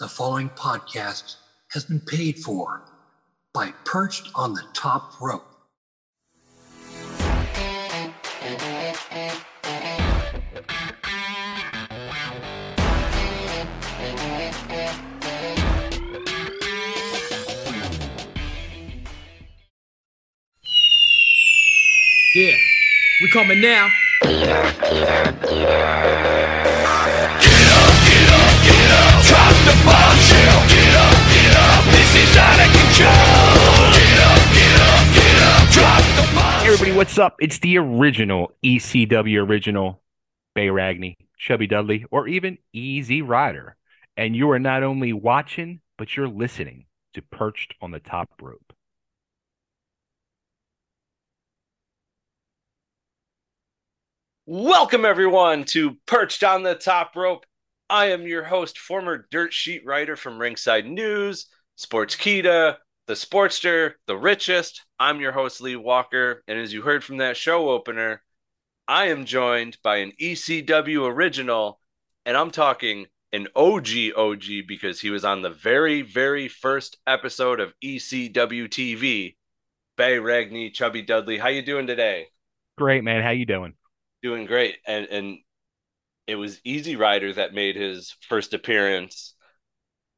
The following podcast has been paid for by Perched on the Top Rope. Yeah, we coming now. Everybody, what's up? It's the original ECW original Bay Ragni, Chubby Dudley, or even Easy Rider. And you are not only watching, but you're listening to Perched on the Top Rope. Welcome, everyone, to Perched on the Top Rope. I am your host, former dirt sheet writer from Ringside News, Sportskeeda, The Sportster, The Richest. I'm your host, Lee Walker. And as you heard from that show opener, I am joined by an ECW original, and I'm talking an OG OG because he was on the very, very first episode of ECW TV. Bay Ragni, Chubby Dudley. How you doing today? Great, man. How you doing? doing great and and it was easy rider that made his first appearance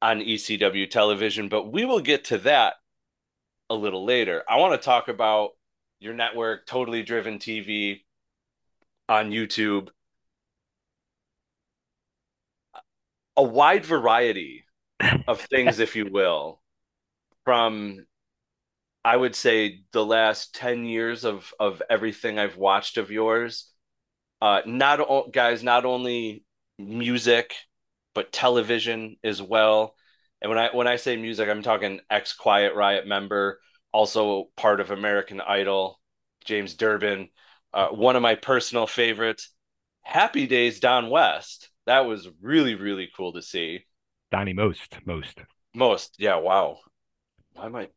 on ecw television but we will get to that a little later. I want to talk about your network totally driven tv on youtube. A wide variety of things if you will from i would say the last 10 years of of everything i've watched of yours uh not o- guys not only music but television as well. And when i when i say music i'm talking ex quiet riot member also part of american idol james durbin uh, one of my personal favorites. Happy days don west. That was really really cool to see. Donnie Most, most. most yeah wow. Why am i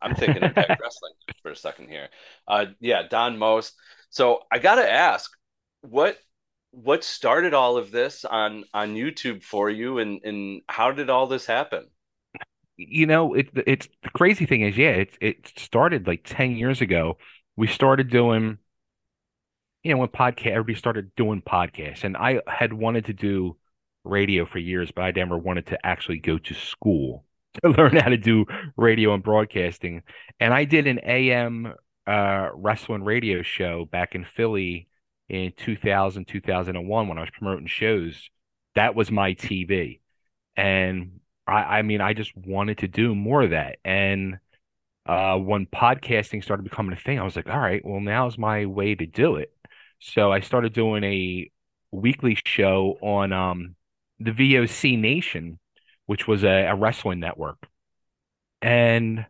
i'm thinking impact wrestling for a second here. Uh yeah don most. So i gotta ask what what started all of this on on YouTube for you and and how did all this happen? You know, it it's the crazy thing is, yeah, it it started like 10 years ago. We started doing, you know, when podcast everybody started doing podcasts, and I had wanted to do radio for years, but I never wanted to actually go to school to learn how to do radio and broadcasting. And I did an AM uh, wrestling radio show back in Philly in 2000, 2001 when I was promoting shows. That was my TV. And I, I mean, I just wanted to do more of that. And uh, when podcasting started becoming a thing, I was like, all right, well, now's my way to do it. So I started doing a weekly show on um, the VOC Nation, which was a, a wrestling network. And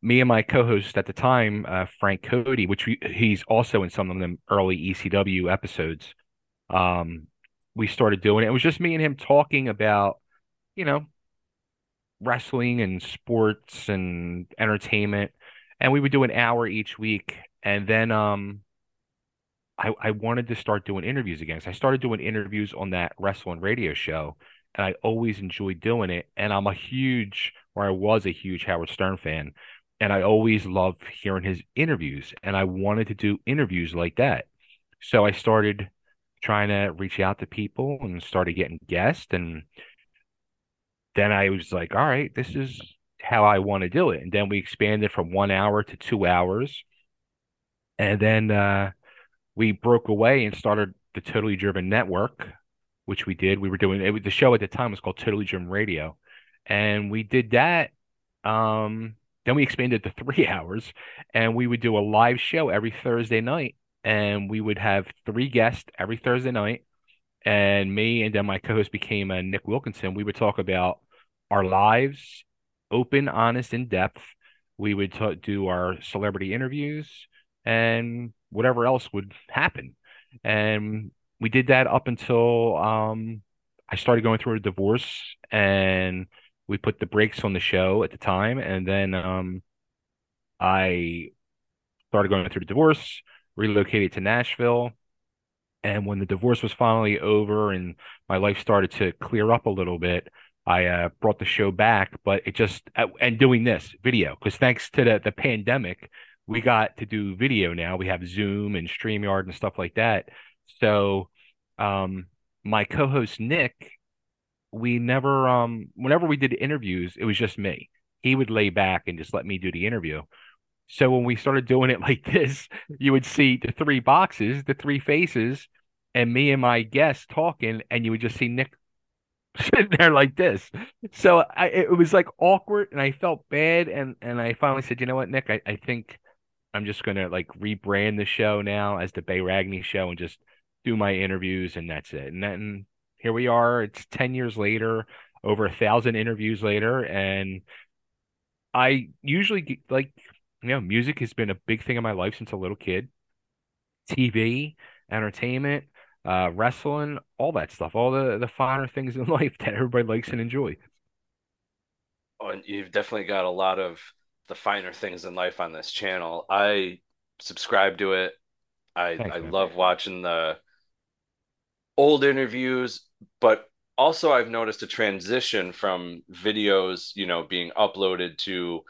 me and my co-host at the time, uh, Frank Cody, which we, he's also in some of them early ECW episodes. Um, we started doing it. It was just me and him talking about, you know, wrestling and sports and entertainment, and we would do an hour each week. And then, um, I I wanted to start doing interviews again. So I started doing interviews on that wrestling radio show, and I always enjoyed doing it. And I'm a huge, or I was a huge Howard Stern fan and I always loved hearing his interviews, and I wanted to do interviews like that. So I started trying to reach out to people and started getting guests, and then I was like, all right, this is how I want to do it. And then we expanded from one hour to two hours, and then uh, we broke away and started the Totally Driven Network, which we did. We were doing it. The show at the time was called Totally Driven Radio, and we did that. Um, then we expanded to three hours, and we would do a live show every Thursday night, and we would have three guests every Thursday night. And me and then my co-host became uh, Nick Wilkinson. We would talk about our lives, open, honest, in depth. We would t- do our celebrity interviews and whatever else would happen. And we did that up until um, I started going through a divorce and we put the brakes on the show at the time, and then um, I started going through the divorce, relocated to Nashville, and when the divorce was finally over and my life started to clear up a little bit, I uh, brought the show back, but it just uh, and doing this video because thanks to the the pandemic, we got to do video now. We have Zoom and StreamYard and stuff like that. So, um, my co-host Nick, we never um whenever we did interviews, it was just me. He would lay back and just let me do the interview. So when we started doing it like this, you would see the three boxes, the three faces, and me and my guest talking, and you would just see Nick sitting there like this. So I, it was like awkward, and I felt bad, and and I finally said, you know what, Nick, I, I think I'm just gonna like rebrand the show now as the Bay Ragni Show and just do my interviews, and that's it. And then here we are. It's ten years later, over a thousand interviews later, and I usually like you know music has been a big thing in my life since a little kid. TV, entertainment, uh, wrestling, all that stuff, all the the finer things in life that everybody likes and enjoy. Oh, and you've definitely got a lot of the finer things in life on this channel. I subscribe to it. I Thanks, I man. love watching the old interviews, but also I've noticed a transition from videos, you know, being uploaded to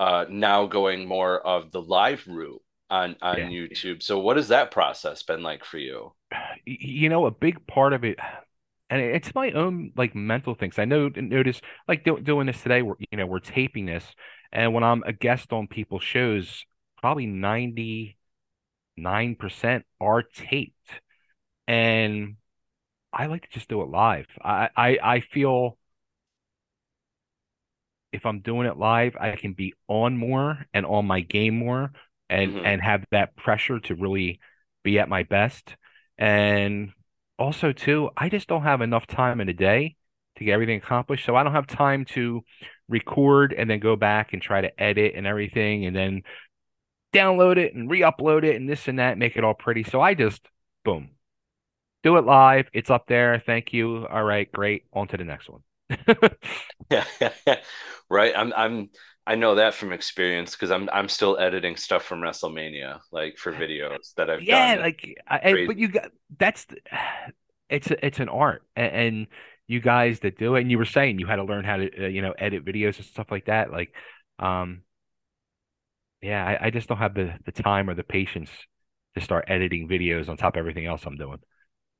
uh, now going more of the live route on on Yeah. YouTube. So what has that process been like for you? You know, a big part of it, and it's my own like mental things. I know notice like do, doing this today. We're you know we're taping this, and when I'm a guest on people's shows, probably 99% are taped, and I like to just do it live. I I, I feel if I'm doing it live, I can be on more and on my game more and Mhm. and have that pressure to really be at my best. And also too, I just don't have enough time in a day to get everything accomplished. So I don't have time to record and then go back and try to edit and everything and then download it and re-upload it and this and that, make it all pretty. So I just boom. Do it live. It's up there. Thank you. All right, great. On to the next one. Yeah, right. I'm I'm I know that from experience because I'm I'm still editing stuff from WrestleMania, like for videos that I've Yeah, like I, I- but you got that's the- it's a, it's an art and, and you guys that do it and you were saying you had to learn how to uh, you know edit videos and stuff like that like um yeah I, I just don't have the the time or the patience to start editing videos on top of everything else I'm doing.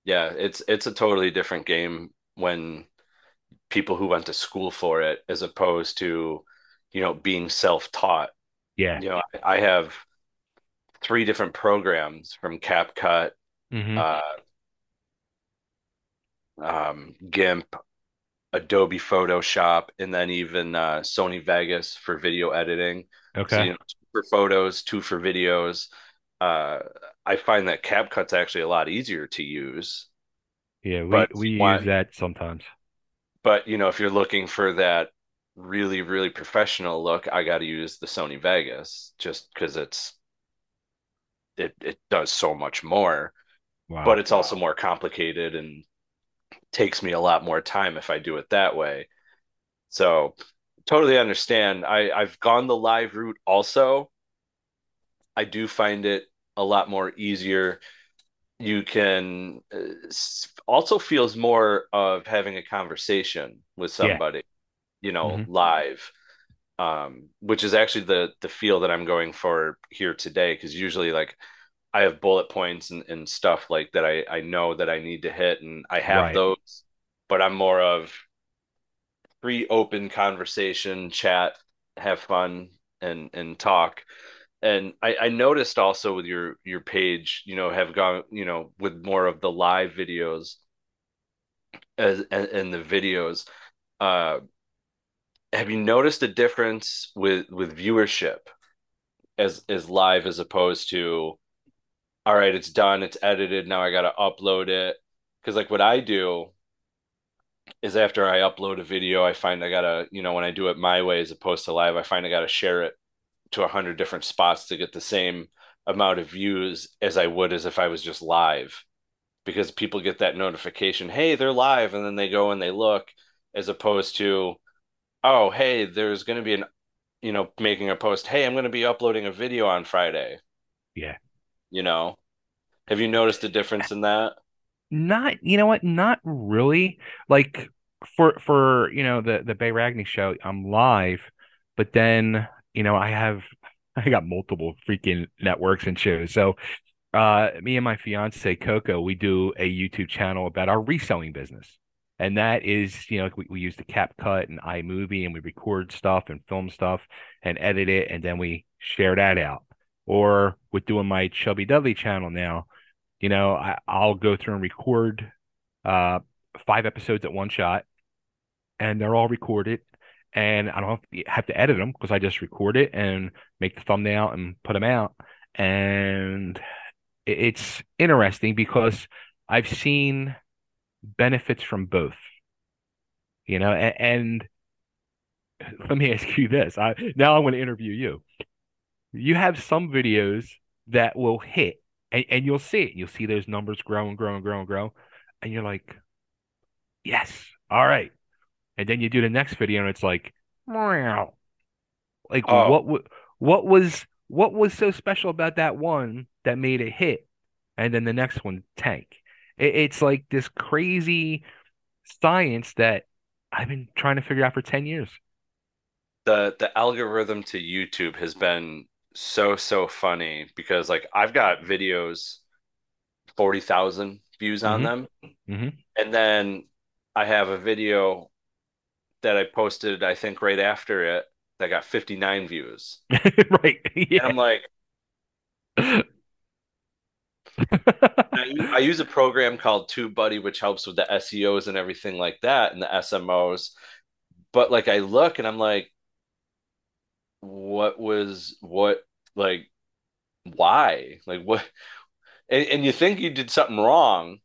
Yeah, it's it's a totally different game when people who went to school for it as opposed to, you know, being self-taught. Yeah. You know, I, I have three different programs from CapCut, hmm uh, um, GIMP, Adobe Photoshop, and then even uh, Sony Vegas for video editing. So, Okay. you know, two for photos, two for videos. Uh, I find that CapCut's actually a lot easier to use. Yeah, we But we why- use that sometimes. But you know, if you're looking for that really, really professional look, I got to use the Sony Vegas just because it's it it does so much more, Wow. but it's also more complicated and takes me a lot more time if I do it that way. So totally understand. I I've gone the live route also. I do find it a lot more easier. You can uh, also feels more of having a conversation with Yeah. somebody, you know, Mhm. live. Um, which is actually the the feel that I'm going for here today, because usually like I have bullet points and, and stuff like that I, I know that I need to hit and I have Right. those, but I'm more of free open conversation, chat, have fun and and talk. And I, I noticed also with your your page, you know, have gone, you know, with more of the live videos as and, and the videos. Uh have you noticed a difference with with viewership as as live as opposed to all right, it's done, it's edited, now I gotta upload it. Because like what I do is after I upload a video, I find I gotta, you know, when I do it my way as opposed to live, I find I gotta share it to a hundred different spots to get the same amount of views as I would as if I was just live. Because people get that notification, hey, they're live, and then they go and they look, as opposed to, oh, hey, there's gonna be an, you know, making a post, hey, I'm gonna be uploading a video on Friday. Yeah. You know, have you noticed a difference in that? Not, you know what? Not really. Like for for you know the the Bay Ragni show, I'm live, but then you know I have I got multiple freaking networks and shows. So uh, me and my fiance Coco, we do a YouTube channel about our reselling business. And that is, you know, we, we use the CapCut and iMovie and we record stuff and film stuff and edit it and then we share that out. Or with doing my Chubby Dudley channel now, you know, I, I'll go through and record uh, five episodes at one shot and they're all recorded and I don't have to, edit them because I just record it and make the thumbnail and put them out. And it's interesting because I've seen benefits from both. You know, and, and let me ask you this. I now I'm going to interview you. You have some videos that will hit and, and you'll see it. You'll see those numbers grow and grow and grow and grow. And you're like, yes, all right. And then you do the next video and it's like, Meow. like Oh. what what was what was so special about that one that made it hit, and then the next one tank? It, it's like this crazy science that I've been trying to figure out for 10 years. the the algorithm to YouTube has been so so funny because like I've got videos 40,000 views on Mhm. them Mhm. and then I have a video that I posted I think right after it that got 59 views right. and Yeah. I'm like I use a program called TubeBuddy which helps with the SEOs and everything like that and the SMOs but like I look and I'm like what was what like why like what and, and you think you did something wrong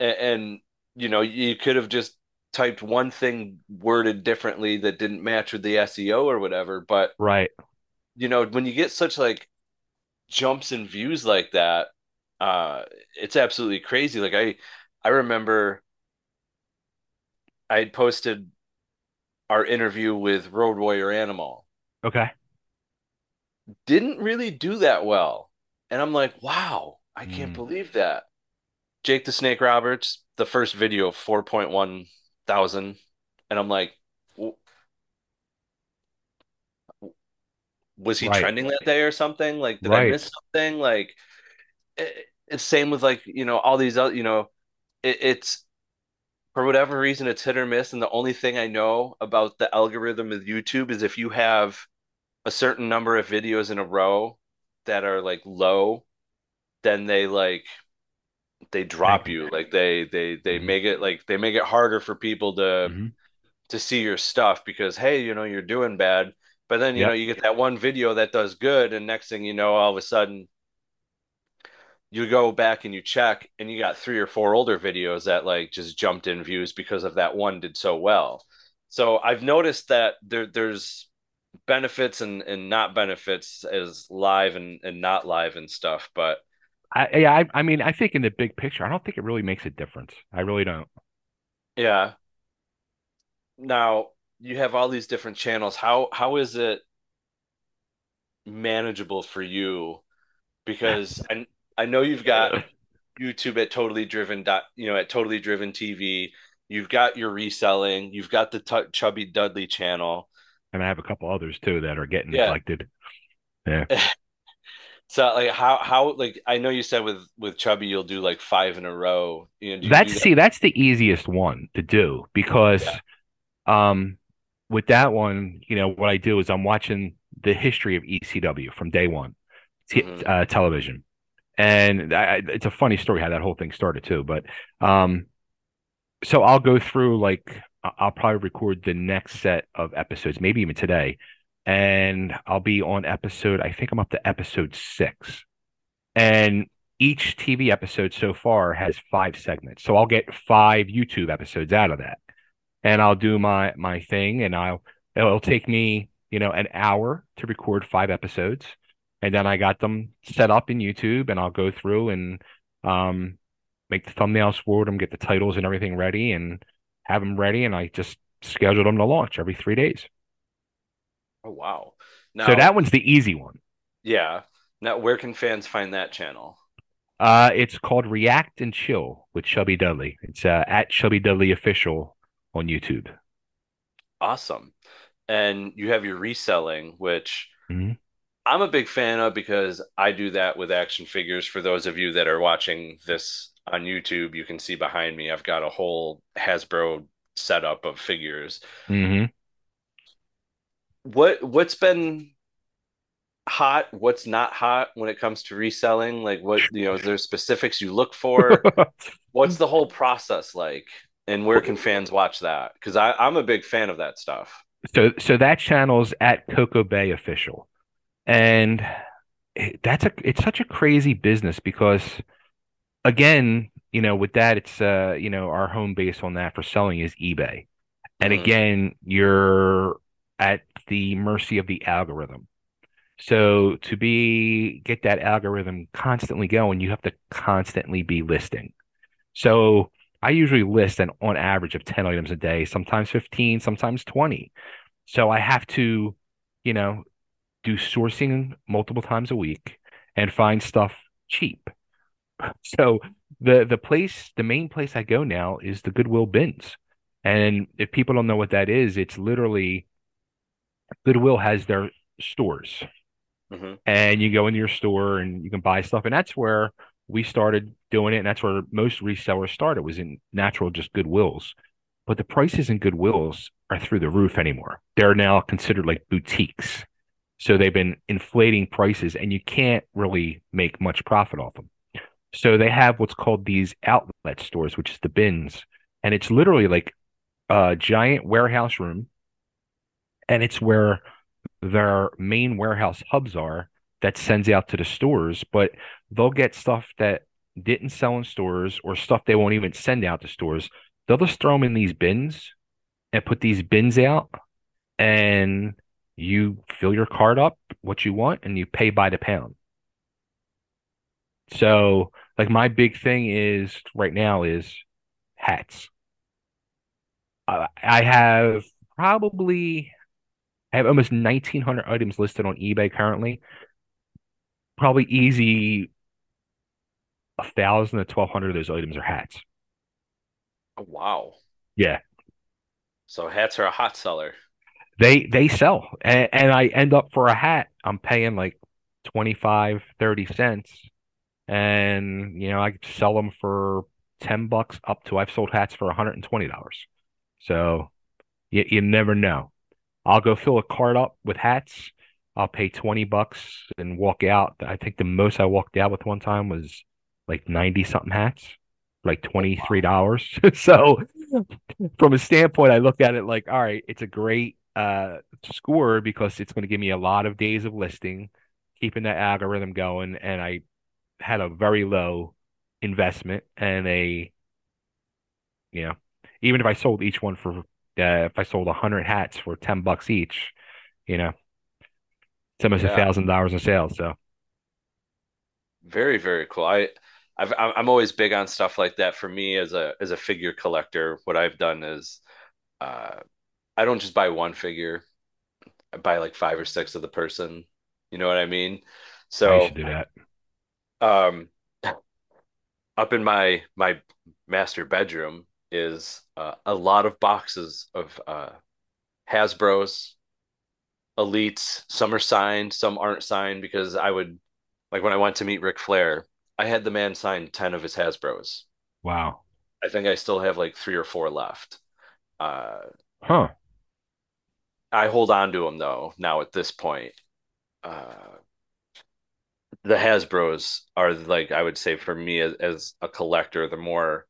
and, and you know you could have just typed one thing worded differently that didn't match with the SEO or whatever but Right. you know when you get such like jumps in views like that uh it's absolutely crazy like I I remember I had posted our interview with Road Warrior Animal Okay. didn't really do that well. And I'm like, wow, I can't Mm. believe that. Jake the Snake Roberts, the first video, 4.1 thousand. And I'm like, was he Right. trending that day or something? Like, did I miss something? Like, it, it's same with like, you know, all these other, you know, it, it's for whatever reason, it's hit or miss. And the only thing I know about the algorithm of YouTube is if you have a certain number of videos in a row that are like low, then they like they drop you. Like they they they Mhm. make it like they make it harder for people to Mhm. to see your stuff because hey, you know, you're doing bad. But then, you Yep. know, you get that one video that does good, and next thing you know, all of a sudden you go back and you check and you got three or four older videos that like just jumped in views because of that one did so well. So I've noticed that there there's benefits and, and not benefits as live and, and not live and stuff, but I, yeah, I, I mean, I think in the big picture, I don't think it really makes a difference. I really don't. yeah. Now you have all these different channels. How how is it manageable for you? Because I I know you've got YouTube at Totally Driven dot you know at Totally Driven TV. You've got your reselling. You've got the T- Chubby Dudley channel. And I have a couple others too that are getting neglected. Yeah. neglected. So like how how like I know you said with with Chubby you'll do like five in a row. You know, That's see, that's the easiest one to do because um with that one, you know, what I do is I'm watching the history of ECW from day one, t- Mhm. uh, television. And I- it's a funny story how that whole thing started too. But um, so I'll go through like I'll probably record the next set of episodes, maybe even today, and I'll be on episode. I think I'm up to episode six, and each TV episode so far has five segments. So I'll get five YouTube episodes out of that, and I'll do my my thing, and I'll it'll take me you know an hour to record five episodes and then I got them set up in YouTube, and I'll go through and um, make the thumbnails for them, get the titles and everything ready, and have them ready, and I just schedule them to launch every three days. Oh wow. Now So that one's the easy one. yeah. Now where can fans find that channel? Uh, it's called React and Chill with Chubby Dudley. It's uh, at Chubby Dudley Official on YouTube. Awesome. And you have your reselling, which Mhm. I'm a big fan of because I do that with action figures. For those of you that are watching this on YouTube, you can see behind me, I've got a whole Hasbro setup of figures. hmm What what's been hot, what's not hot when it comes to reselling? Like what, you know, is there specifics you look for? What's the whole process like? And where can fans watch that? Because I'm a big fan of that stuff. so so that channel's at Coco Bay official. And it- that's a it's such a crazy business because again, you know, with that it's uh, you know, our home base on that for selling is eBay. And Mhm. again, you're at the mercy of the algorithm. So to be get that algorithm constantly going, you have to constantly be listing. So I usually list an on average of 10 items a day, sometimes 15, sometimes 20. So I have to, you know, do sourcing multiple times a week and find stuff cheap. So the the place, the main place I go now is the Goodwill bins. And if people don't know what that is, it's literally Goodwill has their stores Mhm. and you go into your store and you can buy stuff. And that's where we started doing it. And that's where most resellers started was in natural just Goodwills. But the prices in Goodwills are through the roof anymore. They're now considered like boutiques. So they've been inflating prices and you can't really make much profit off them. So they have what's called these outlet stores, which is the bins. And it's literally like a giant warehouse room. And it's where their main warehouse hubs are that sends out to the stores, but they'll get stuff that didn't sell in stores or stuff they won't even send out to stores. They'll just throw them in these bins and put these bins out, and you fill your cart up what you want and you pay by the pound. So, like my big thing is right now is hats. I I have probably I have almost 1900 items listed on eBay currently. Probably easy a thousand to 1200 of those items are hats. Oh, wow. Yeah. So hats are a hot seller. They they sell and, and I end up for a hat I'm paying like 25 30 cents and you know I could sell them for 10 bucks up to I've sold hats for $120. So you, you never know. I'll go fill a cart up with hats. I'll pay 20 bucks and walk out. I think the most I walked out with one time was like 90 something hats, like $23. So from a standpoint, I look at it like, all right, it's a great uh score because it's going to give me a lot of days of listing, keeping that algorithm going, and I had a very low investment and a, you know, even if I sold each one for, uh, if I sold a hundred hats for ten bucks each, you know, it's almost a thousand dollars in sales. So Very, very cool. I, I've, I'm I'm always big on stuff like that. For me, as a as a figure collector, what I've done is, uh, I don't just buy one figure. I buy like five or six of the person. You know what I mean? So, to do that. um, up in my my master bedroom is uh, a lot of boxes of uh, Hasbro's elites. Some are signed, some aren't signed because I would like when I went to meet Ric Flair, I had the man sign 10 of his Hasbro's. Wow. I think I still have like three or four left. Uh, Huh. I hold on to them though now at this point. Uh, the Hasbro's are like I would say for me as, as a collector, the more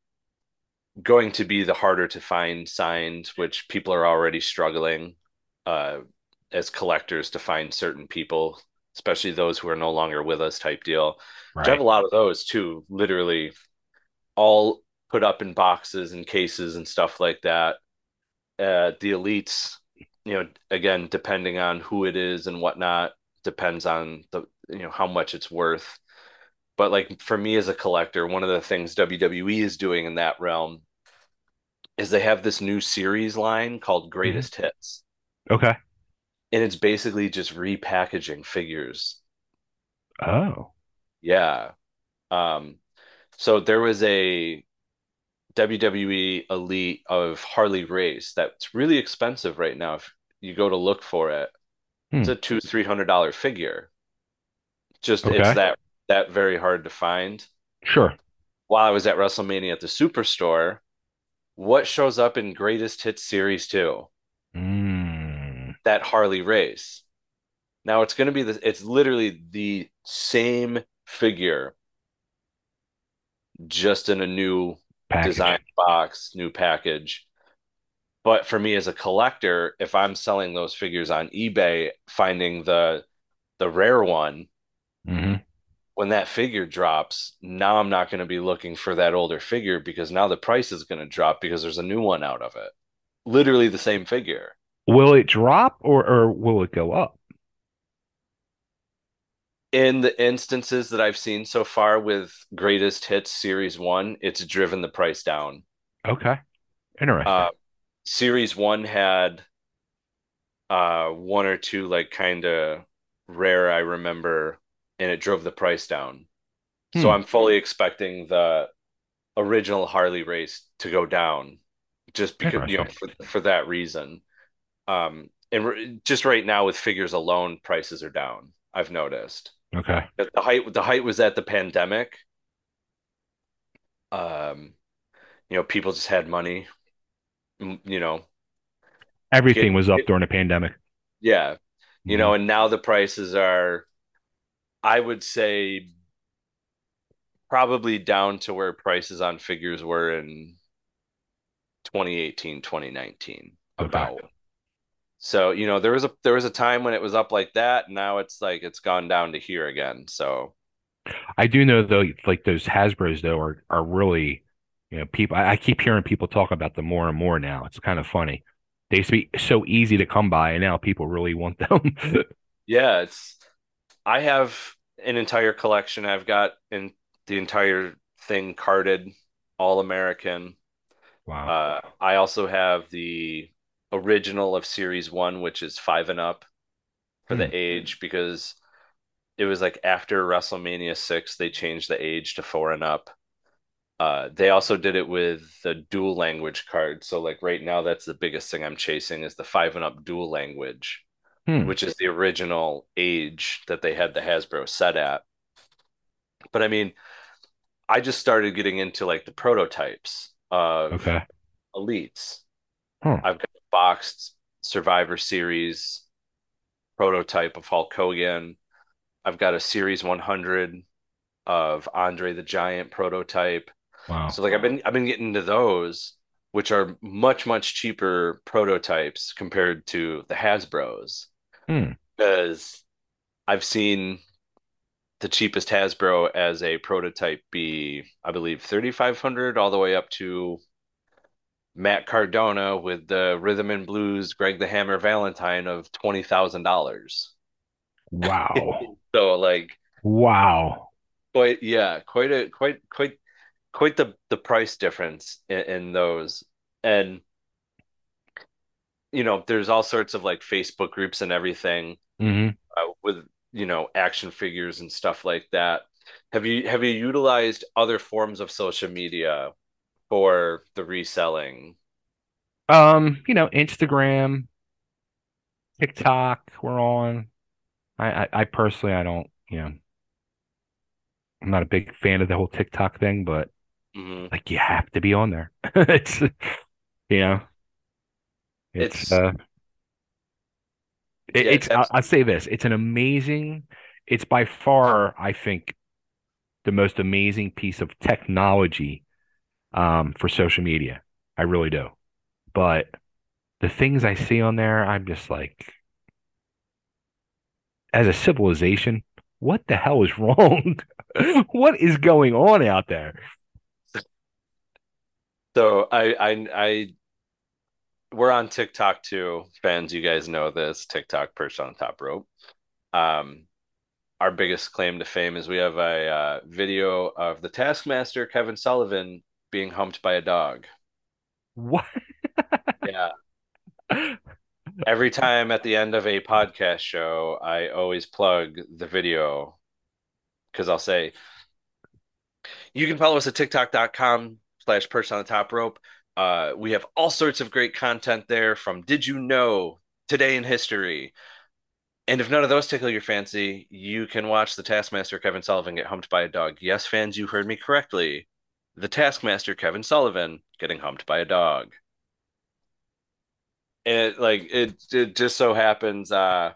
going to be the harder to find signed, which people are already struggling uh, as collectors to find certain people, especially those who are no longer with us type deal. Which I have a lot of those too, literally all put up in boxes and cases and stuff like that. Uh, the elites, you know, again, depending on who it is and whatnot, depends on the, you know, how much it's worth. But like for me as a collector, one of the things WWE is doing in that realm is they have this new series line called Greatest Hits. Okay. And it's basically just repackaging figures Oh. Yeah. Um, so there was a WWE Elite of Harley Race that's really expensive right now. If you go to look for it, it's Hmm. a two three hundred dollar figure. Just Okay. it's that that very hard to find. Sure. While I was at WrestleMania at the Superstore, what shows up in Greatest Hits Series 2? Mm. That Harley race. Now it's going to be the it's literally the same figure just in a new Package. design box, new package. But for me as a collector, if I'm selling those figures on eBay, finding the the rare one, hmm when that figure drops, now I'm not going to be looking for that older figure because now the price is going to drop because there's a new one out of it. Literally the same figure. Will it drop or or will it go up? In the instances that I've seen so far with Greatest Hits Series 1, it's driven the price down. Okay. Interesting. Uh, Series 1 had uh one or two like kind of rare I remember and it drove the price down. So Hmm. I'm fully expecting the original Harley race to go down just because you know for, for that reason. Um and r- just right now with figures alone prices are down. I've noticed. okay. The the height the height was at the pandemic. Um you know people just had money. You know, Everything was up during the pandemic. yeah. You Mhm. know, and now the prices are I would say probably down to where prices on figures were in 2018, 2019 Okay. about. So, you know, there was a there was a time when it was up like that. Now it's like it's gone down to here again. So, I do know though, like those Hasbro's though are are really, you know, people. I, I keep hearing people talk about them more and more now. It's kind of funny. They used to be so easy to come by, and now people really want them. yeah, it's I have an entire collection. I've got in the entire thing carded, all American. Wow. Uh, I also have the original of Series One, which is five and up for the Hmm. age because it was like after WrestleMania six, they changed the age to four and up. Uh, they also did it with the dual language card. So like right now, that's the biggest thing I'm chasing is the five and up dual language, Hmm. which is the original age that they had the Hasbro set at. But I mean, I just started getting into like the prototypes of Okay. elites. I've got a boxed Survivor Series prototype of Hulk Hogan. I've got a Series 100 of Andre the Giant prototype. Wow. So like I've been I've been getting into those, which are much much cheaper prototypes compared to the Hasbro's. Hmm. Because I've seen the cheapest Hasbro as a prototype be, I believe, 3,500 all the way up to Matt Cardona with the Rhythm and Blues Greg the Hammer Valentine of $20,000. Wow. So like Wow. quite yeah, quite a quite quite quite the the price difference in, in those. And you know, there's all sorts of like Facebook groups and everything hmm uh, with you know action figures and stuff like that. Have you have you utilized other forms of social media for the reselling? Um, you know, Instagram, TikTok, we're on. I, I, I personally, I don't, you know, I'm not a big fan of the whole TikTok thing, but Mhm. like you have to be on there. It's, you know, it's, It's- uh, it, Yeah, it's, I'll, I'll say this, it's an amazing, it's by far, I think, the most amazing piece of technology, um, for social media. I really do. But the things I see on there, I'm just like, as a civilization, what the hell is wrong? What is going on out there? So I I I we're on TikTok too, fans. You guys know this TikTok perched on the top rope. Um, our biggest claim to fame is we have a uh, video of the Taskmaster Kevin Sullivan being humped by a dog. What? Yeah. Every time at the end of a podcast show, I always plug the video because I'll say, you can follow us at tiktok.com slash perch on the top rope. Uh, we have all sorts of great content there from Did You Know, Today in History. And if none of those tickle your fancy, you can watch the Taskmaster Kevin Sullivan get humped by a dog. Yes, fans, you heard me correctly. The Taskmaster Kevin Sullivan getting humped by a dog. And it, like it, it just so happens, uh,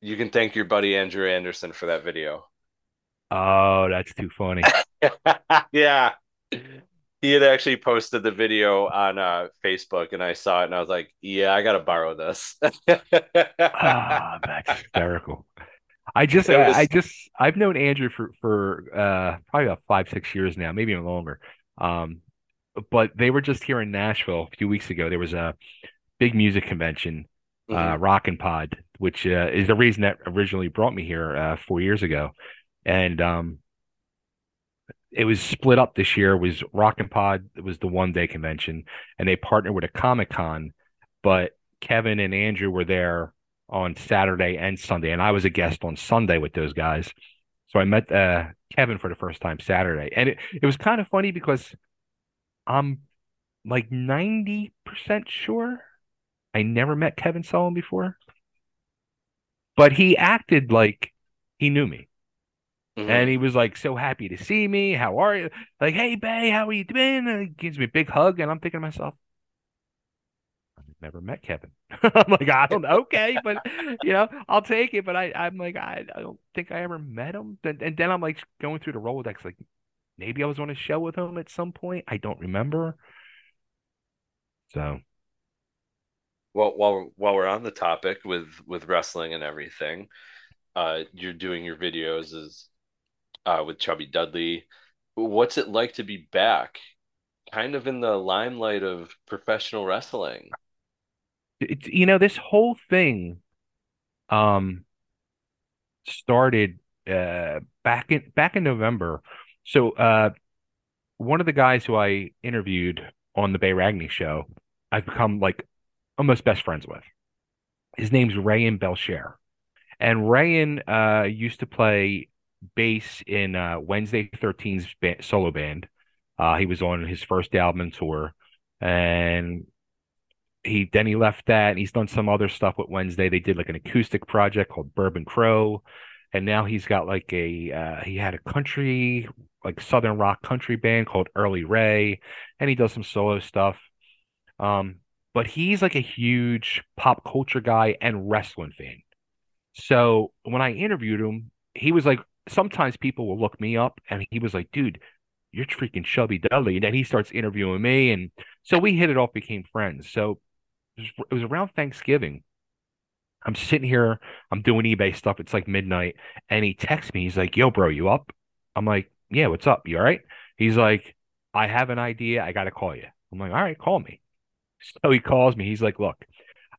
you can thank your buddy Andrew Anderson for that video. Oh, that's too funny. yeah. He had actually posted the video on uh, Facebook and I saw it and I was like, yeah, I got to borrow this. Ah, that's hysterical. I just, I, was- I just, I've known Andrew for for uh probably about five, six years now, maybe even longer. Um, but they were just here in Nashville a few weeks ago. There was a big music convention, uh, Rockin' Pod, which uh, is the reason that originally brought me here uh, four years ago, and um, it was split up this year. It was Rock and Pod it was the one day convention, and they partnered with a Comic Con, but Kevin and Andrew were there on Saturday and Sunday, and I was a guest on Sunday with those guys. So I met uh, Kevin for the first time Saturday, and it, it was kind of funny because I'm like 90% sure I never met Kevin Sullivan before, but he acted like he knew me. Mhm. And he was like so happy to see me. How are you? Like, hey, Bay, how are you doing? And he gives me a big hug, and I'm thinking to myself, I've never met Kevin. I'm like, I don't know, okay, but you know, I'll take it. But I, I'm like, I, I don't think I ever met him. And, and then I'm like going through the Rolodex, like maybe I was on a show with him at some point. I don't remember. So Well, while while we're on the topic with with wrestling and everything, uh, you're doing your videos as uh, with Chubby Dudley. What's it like to be back, kind of in the limelight of professional wrestling? it, you know, this whole thing um started uh back in back in November. So uh one of the guys who I interviewed on the Bay Ragni show, I've become like almost best friends with. His name's Rayan Belcher. And Rayan uh used to play bass in uh Wednesday 13's ba solo band. Uh he was on his first album and tour and he then he left that and he's done some other stuff with Wednesday. They did like an acoustic project called Bourbon Crow, and now he's got like a uh, he had a country like southern rock country band called Early Ray, and he does some solo stuff. Um, but he's like a huge pop culture guy and wrestling fan. So when I interviewed him, he was like, sometimes people will look me up, and he was like, dude. You're freaking Chubby Dudley. And then he starts interviewing me. And so we hit it off, became friends. So it was, it was around Thanksgiving. I'm sitting here, I'm doing eBay stuff. It's like midnight, and he texts me. He's like, "Yo, bro, you up?" I'm like, "Yeah, what's up? You all right?" He's like, "I have an idea. I gotta call you." I'm like, "All right, call me." So he calls me. He's like, "Look,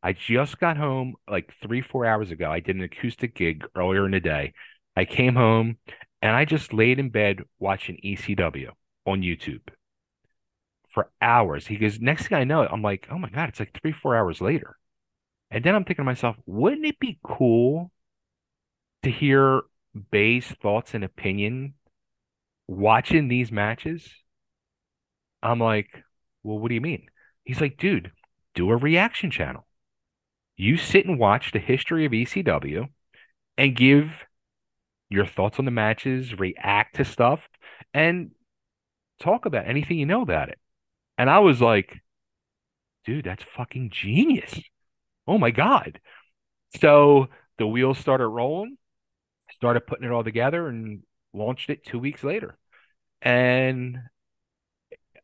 I just got home like three, four hours ago. I did an acoustic gig earlier in the day. I came home and I just laid in bed watching ECW on YouTube for hours. He goes, next thing I know, I'm like, oh my God, it's like three, four hours later. And then I'm thinking to myself, wouldn't it be cool to hear Bay's thoughts and opinion watching these matches? I'm like, well, what do you mean? He's like, dude, do a reaction channel. You sit and watch the history of ECW and give your thoughts on the matches, react to stuff, and talk about anything you know about it. And I was like, dude, that's fucking genius. Oh my God. So the wheels started rolling, started putting it all together, and launched it two weeks later. And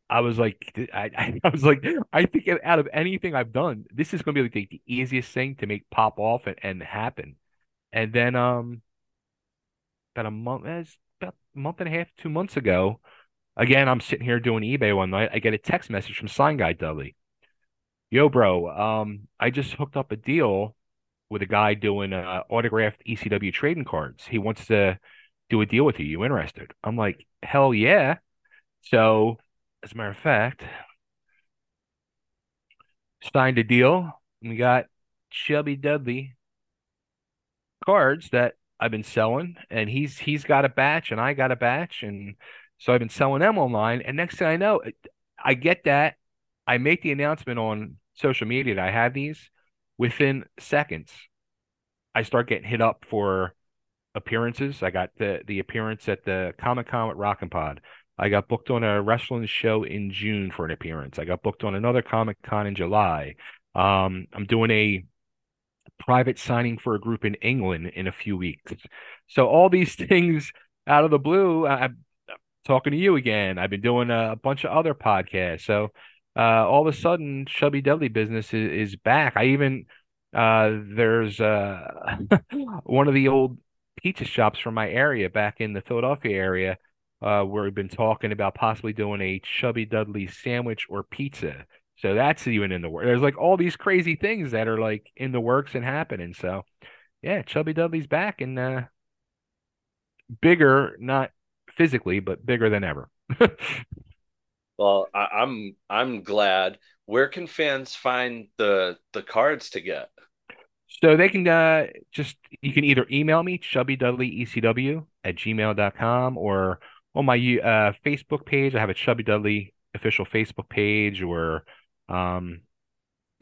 I was like, I, I, was like, I think out of anything I've done, this is going to be like the, the easiest thing to make pop off and, and happen. And then, um, about a month, eh, it's about a month and a half, two months ago, again, I'm sitting here doing eBay one night. I get a text message from Sign Guy Dudley. Yo, bro, um, I just hooked up a deal with a guy doing uh, autographed ECW trading cards. He wants to do a deal with you. You interested? I'm like, hell yeah. So, as a matter of fact, signed a deal. We got Chubby Dudley cards that I've been selling, and he's he's got a batch, and I got a batch, and So I've been selling them online, and next thing I know, I get that. I make the announcement on social media that I have these. Within seconds, I start getting hit up for appearances. I got the the appearance at the Comic Con with Rockin' Pod. I got booked on a wrestling show in June for an appearance. I got booked on another Comic Con in July. Um, I'm doing a private signing for a group in England in a few weeks. So all these things out of the blue, I, am talking to you again. I've been doing a, a bunch of other podcasts. So uh, all of a sudden, Chubby Dudley business is, is back. I even uh, there's uh, one of the old pizza shops from my area back in the Philadelphia area uh, where we've been talking about possibly doing a Chubby Dudley sandwich or pizza. So that's even in the work. There's like all these crazy things that are like in the works and happening. So yeah, Chubby Dudley's back and uh, bigger, not physically, but bigger than ever. well, I, I'm I'm glad. Where can fans find the the cards to get? So they can uh, just you can either email me chubbydudleyecw at gmail.com or on my uh, Facebook page. I have a Chubby Dudley official Facebook page or um,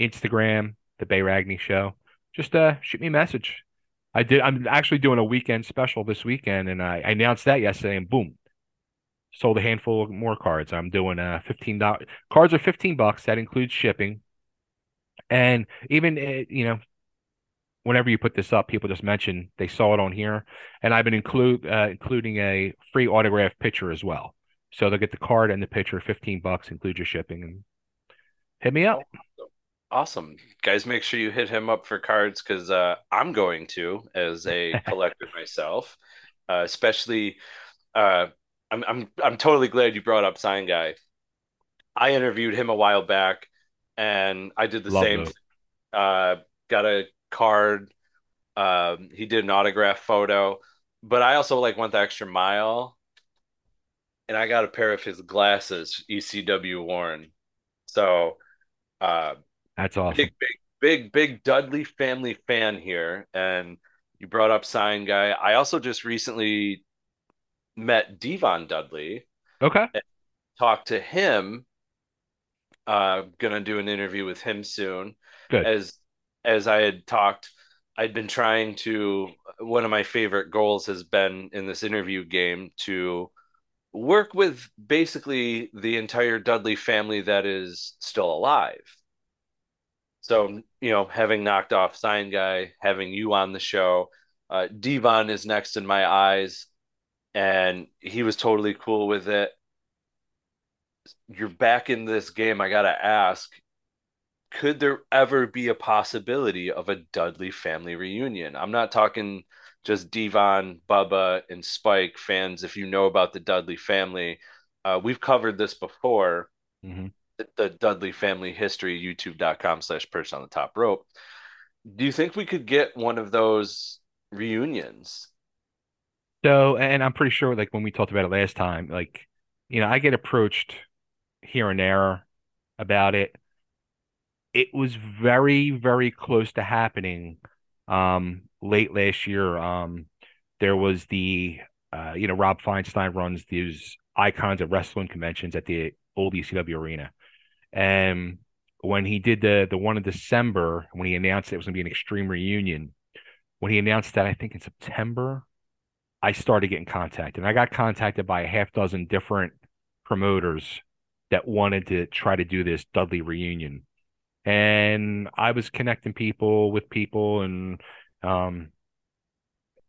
Instagram, the Bay Ragni Show. Just uh, shoot me a message. I did. I'm actually doing a weekend special this weekend, and I, I announced that yesterday, and boom, sold a handful more cards. I'm doing a fifteen dollars. Cards are fifteen bucks. That includes shipping, and even uh, you know whenever you put this up, people just mention they saw it on here, and I've been include uh, including a free autograph picture as well. So they'll get the card and the picture, fifteen bucks, include your shipping, and hit me up. Awesome, guys! Make sure you hit him up for cards because uh, I'm going to as a collector myself, uh, especially. Uh, I'm I'm I'm totally glad you brought up Sign Guy. I interviewed him a while back, and I did the Love same. Uh, got a card. Um, he did an autograph photo, but I also like went the extra mile, and I got a pair of his glasses, ECW worn. So, uh, that's awesome. Big, big, big, big Dudley family fan here, and you brought up sign guy. I also just recently met D-Von Dudley. Okay. Talked to him. Uh, gonna do an interview with him soon. Good. As as I had talked, I'd been trying to. One of my favorite goals has been in this interview game to work with basically the entire Dudley family that is still alive. So, you know, having knocked off Sign Guy, having you on the show, uh, D-Von is next in my eyes, and he was totally cool with it. You're back in this game. I got to ask could there ever be a possibility of a Dudley family reunion? I'm not talking just D-Von, Bubba, and Spike fans. If you know about the Dudley family, uh, we've covered this before. Mm-hmm. The, the, Dudley family history, youtube.com slash perch on the top rope. Do you think we could get one of those reunions? So, and I'm pretty sure, like when we talked about it last time, like, you know, I get approached here and there about it it was very, very close to happening um, late last year. Um, there was the, uh, you know, Rob Feinstein runs these icons of wrestling conventions at the old ECW arena. And when he did the the one in December, when he announced it was going to be an extreme reunion, when he announced that, I think in September, I started getting contacted. And I got contacted by a half dozen different promoters that wanted to try to do this Dudley reunion and I was connecting people with people, and um,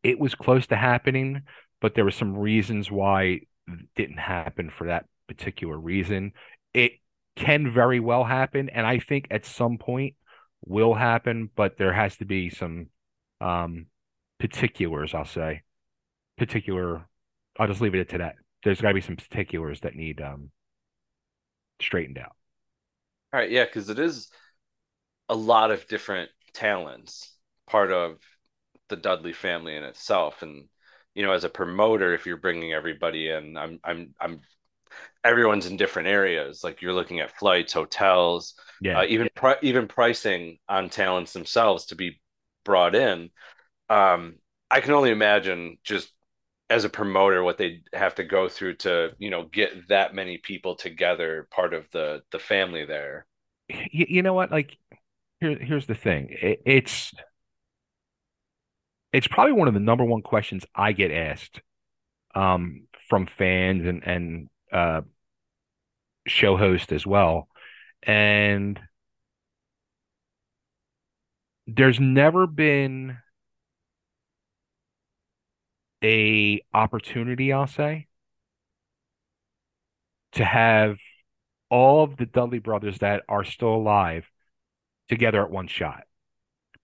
it was close to happening, but there were some reasons why it didn't happen for that particular reason. It can very well happen, and I think at some point will happen, but there has to be some um, particulars. I'll say particular. I'll just leave it at that. There's got to be some particulars that need um, straightened out. All right, yeah, because it is a lot of different talents, part of the Dudley family in itself, and you know, as a promoter, if you're bringing everybody in, I'm, I'm, I'm, everyone's in different areas. Like you're looking at flights, hotels, yeah, uh, even pri- even pricing on talents themselves to be brought in. Um, I can only imagine just as a promoter what they have to go through to you know get that many people together part of the the family there you, you know what like here, here's the thing. It, it's it's probably one of the number one questions i get asked um from fans and and uh show host as well. And there's never been a opportunity, I'll say, to have all of the Dudley brothers that are still alive together at one shot.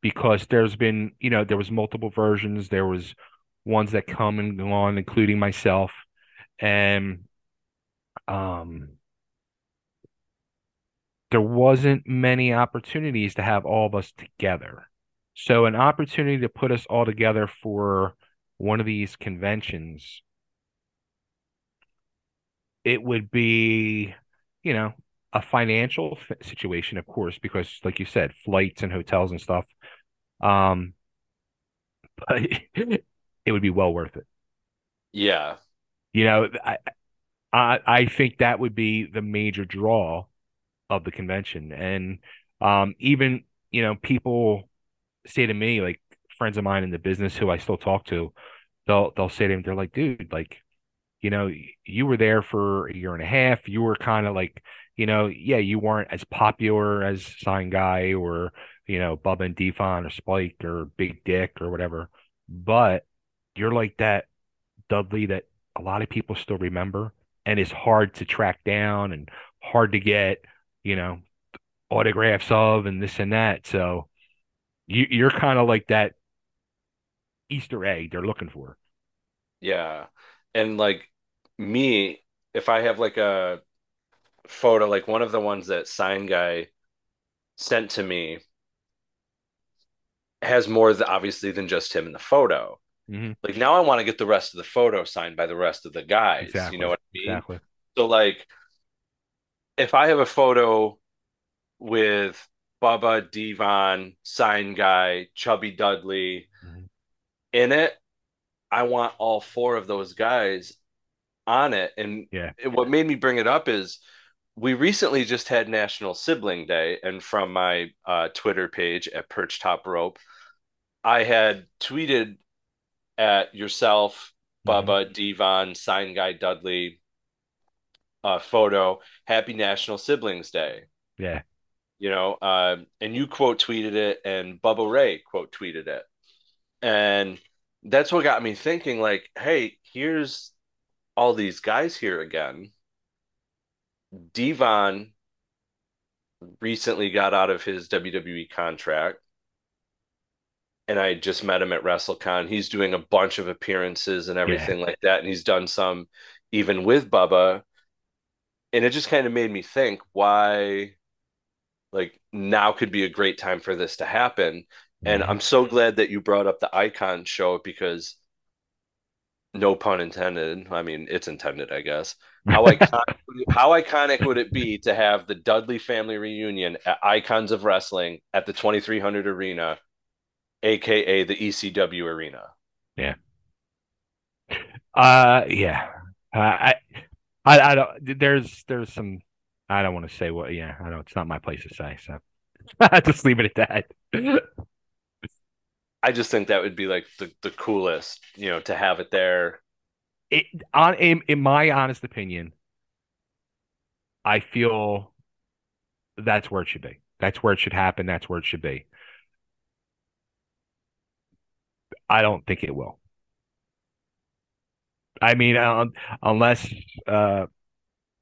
Because there's been, you know, there was multiple versions. There was ones that come and go on, including myself. And um there wasn't many opportunities to have all of us together. So an opportunity to put us all together for one of these conventions, it would be, you know, a financial situation, of course, because like you said, flights and hotels and stuff. Um, but it would be well worth it. Yeah. You know, I, I I think that would be the major draw of the convention. And um, even, you know, people say to me, like friends of mine in the business who I still talk to, they'll they'll say to me, they're like, dude, like, you know, you were there for a year and a half. You were kind of like, you know, yeah, you weren't as popular as Sign Guy or, you know, Bubba and D-Von or Spike or Big Dick or whatever. But you're like that Dudley that a lot of people still remember and is hard to track down and hard to get you know, autographs of and this and that. So you you're kind of like that Easter egg they're looking for. Yeah. And like me, if I have like a photo, like one of the ones that sign guy sent to me has more obviously than just him in the photo. Mm-hmm. Like now I want to get the rest of the photo signed by the rest of the guys. Exactly. You know what I mean? Exactly. So like if I have a photo with Bubba, D-Von, Sign Guy, Chubby Dudley mm-hmm. in it, I want all four of those guys on it. And yeah. what made me bring it up is we recently just had National Sibling Day, and from my uh, Twitter page at Perch Top Rope, I had tweeted at yourself, mm-hmm. Bubba, D-Von, Sign Guy, Dudley, uh, photo, Happy National Siblings Day. Yeah. You know, uh, and you quote tweeted it, and Bubba Ray quote tweeted it. And that's what got me thinking like, hey, here's all these guys here again. D-Von recently got out of his WWE contract. And I just met him at WrestleCon. He's doing a bunch of appearances and everything yeah. like that. And he's done some even with Bubba and it just kind of made me think why like now could be a great time for this to happen and i'm so glad that you brought up the icon show because no pun intended i mean it's intended i guess how iconic, how iconic would it be to have the dudley family reunion at icons of wrestling at the 2300 arena aka the ecw arena yeah uh yeah uh, i I, I don't. There's there's some. I don't want to say what. Yeah, I know it's not my place to say. So I just leave it at that. I just think that would be like the, the coolest, you know, to have it there. It on in, in my honest opinion, I feel that's where it should be. That's where it should happen. That's where it should be. I don't think it will. I mean, uh, unless uh,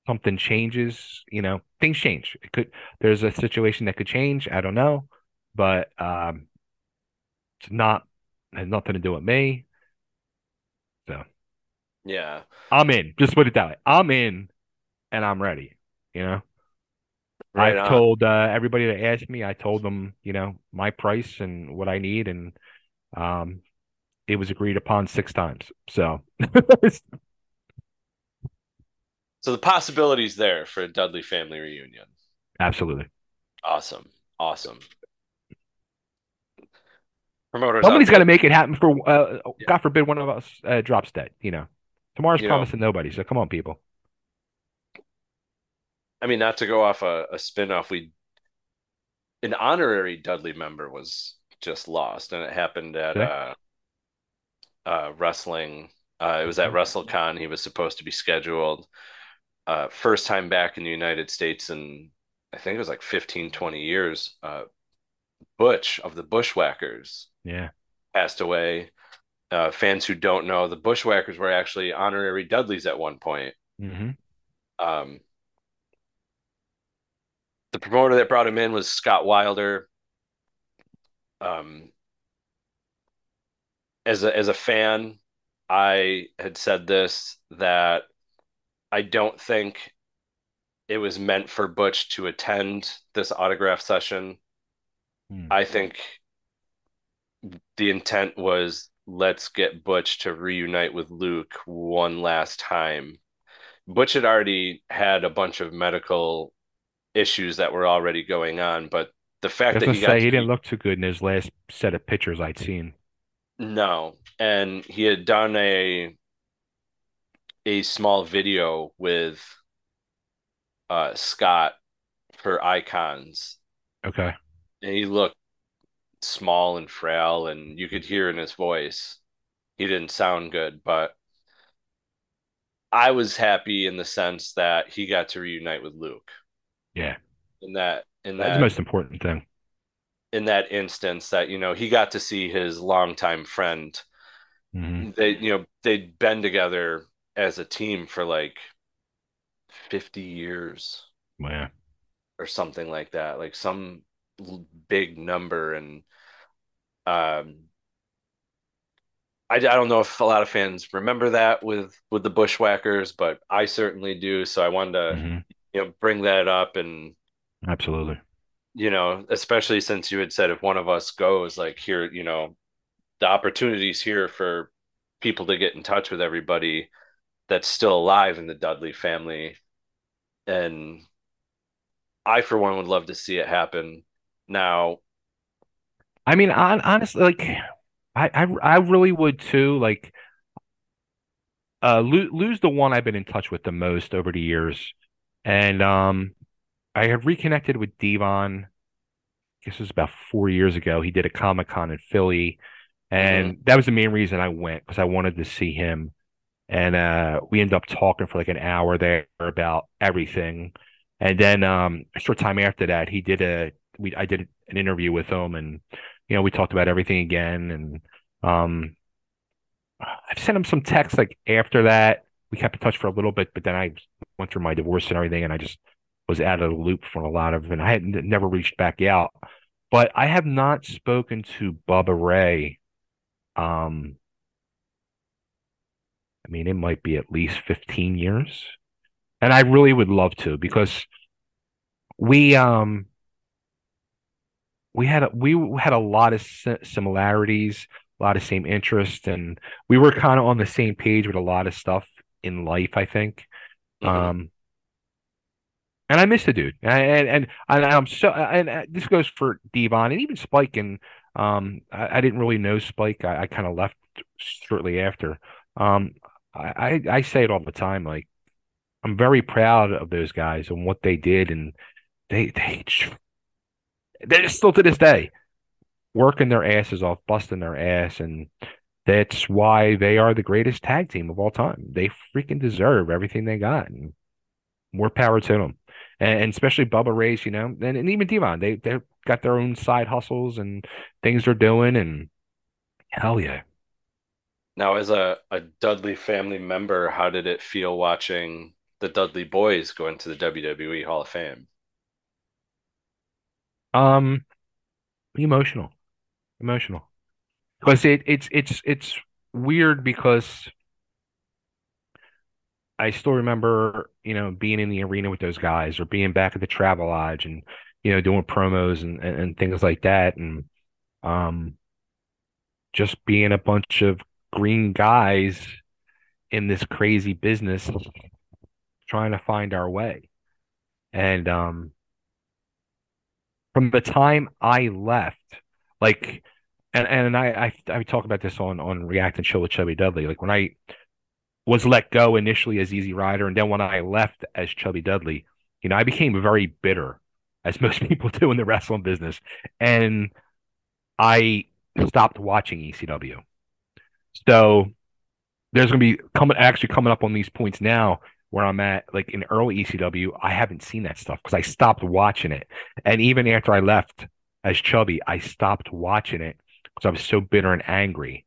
something changes, you know, things change. It could. There's a situation that could change. I don't know, but um, it's not has nothing to do with me. Yeah, I'm in. Just put it that way. I'm in, and I'm ready. You know. Right I've on. told uh, everybody that asked me. I told them, you know, my price and what I need, and um, it was agreed upon six times. So, so the possibilities there for a Dudley family reunion. Absolutely. Awesome. Awesome. Promoters. Somebody's got to make it happen for, uh, Yeah. God forbid, one of us uh, drops dead. You know, tomorrow's You know. promising nobody. So come on, people. I mean, not to go off a, a spin-off, we an honorary Dudley member was just lost, and it happened at Okay. uh, uh, wrestling. Uh, it was at WrestleCon. He was supposed to be scheduled. Uh, first time back in the United States in I think it was like 15, 20 years. Uh, Butch of the Bushwhackers Yeah. passed away. Uh, fans who don't know, the Bushwhackers were actually honorary Dudleys at one point. hmm Um, the promoter that brought him in was Scott Wilder. Um, as a as a fan, I had said this that I don't think it was meant for Butch to attend this autograph session. Hmm. I think the intent was let's get Butch to reunite with Luke one last time. Butch had already had a bunch of medical issues that were already going on, but the fact that he got say he didn't look too good in his last set of pictures I'd seen. No, and he had done a a small video with uh Scott for Icons, Okay. and he looked small and frail, and you could hear in his voice he didn't sound good, but I was happy in the sense that he got to reunite with Luke. Yeah. In that in That's that the most important thing. in that instance that you know he got to see his longtime friend hmm they you know they'd been together as a team for like 50 years Yeah. or something like that like some big number and um I, I don't know if a lot of fans remember that with with the bushwhackers but I certainly do so I wanted to hmm you know bring that up and Absolutely. you know especially since you had said if one of us goes like here you know the opportunities here for people to get in touch with everybody that's still alive in the Dudley family. And I, for one, would love to see it happen. Now, I mean, on, honestly, like, I, I, I really would too. Like, uh, Lou, Lou's the one I've been in touch with the most over the years, and um, I have reconnected with D-Von. I guess it was about four years ago. He did a Comic Con in Philly, and that was the main reason I went because I wanted to see him. And uh, we ended up talking for like an hour there about everything. And then um, a short time after that, he did a we I did an interview with him, and you know we talked about everything again. And um, I've sent him some texts like after that. We kept in touch for a little bit, but then I went through my divorce and everything, and I just was out of the loop for a lot of, and I had never reached back out. But I have not spoken to Bubba Ray. Um, I mean, it might be at least 15 years. And I really would love to because we um we had a, we had a lot of similarities, a lot of same interests, and we were kind of on the same page with a lot of stuff in life, I think. mhm. Um, and I miss the dude, and and, and I'm so and uh, this goes for D-Von and even Spike, and um, I, I didn't really know Spike. I, I kind of left shortly after. Um, I, I I say it all the time, like I'm very proud of those guys and what they did, and they they they're still to this day working their asses off, busting their ass, and that's why they are the greatest tag team of all time. They freaking deserve everything they got, and more power to them. And, and especially Bubba Ray's, you know, and, and even D-Von, they they got their own side hustles and things they're doing, and hell yeah. now as a, a Dudley family member, how did it feel watching the Dudley boys go into the WWE Hall of Fame? Um, emotional, emotional, because it it's it's it's weird because I still remember, you know, being in the arena with those guys or being back at the Travel Lodge and you know doing promos and and, and things like that, and um, just being a bunch of green guys in this crazy business trying to find our way, and um. From the time I left, like and and I I I talk about this on on React and Chill with Chubby Dudley. Like when I was let go initially as Easy Rider, and then when I left as Chubby Dudley, you know, I became very bitter, as most people do in the wrestling business, and I stopped watching ECW. So there's going to be coming actually coming up on these points now where I'm at, like in early ECW, I haven't seen that stuff because I stopped watching it. And even after I left as Chubby, I stopped watching it because I was so bitter and angry.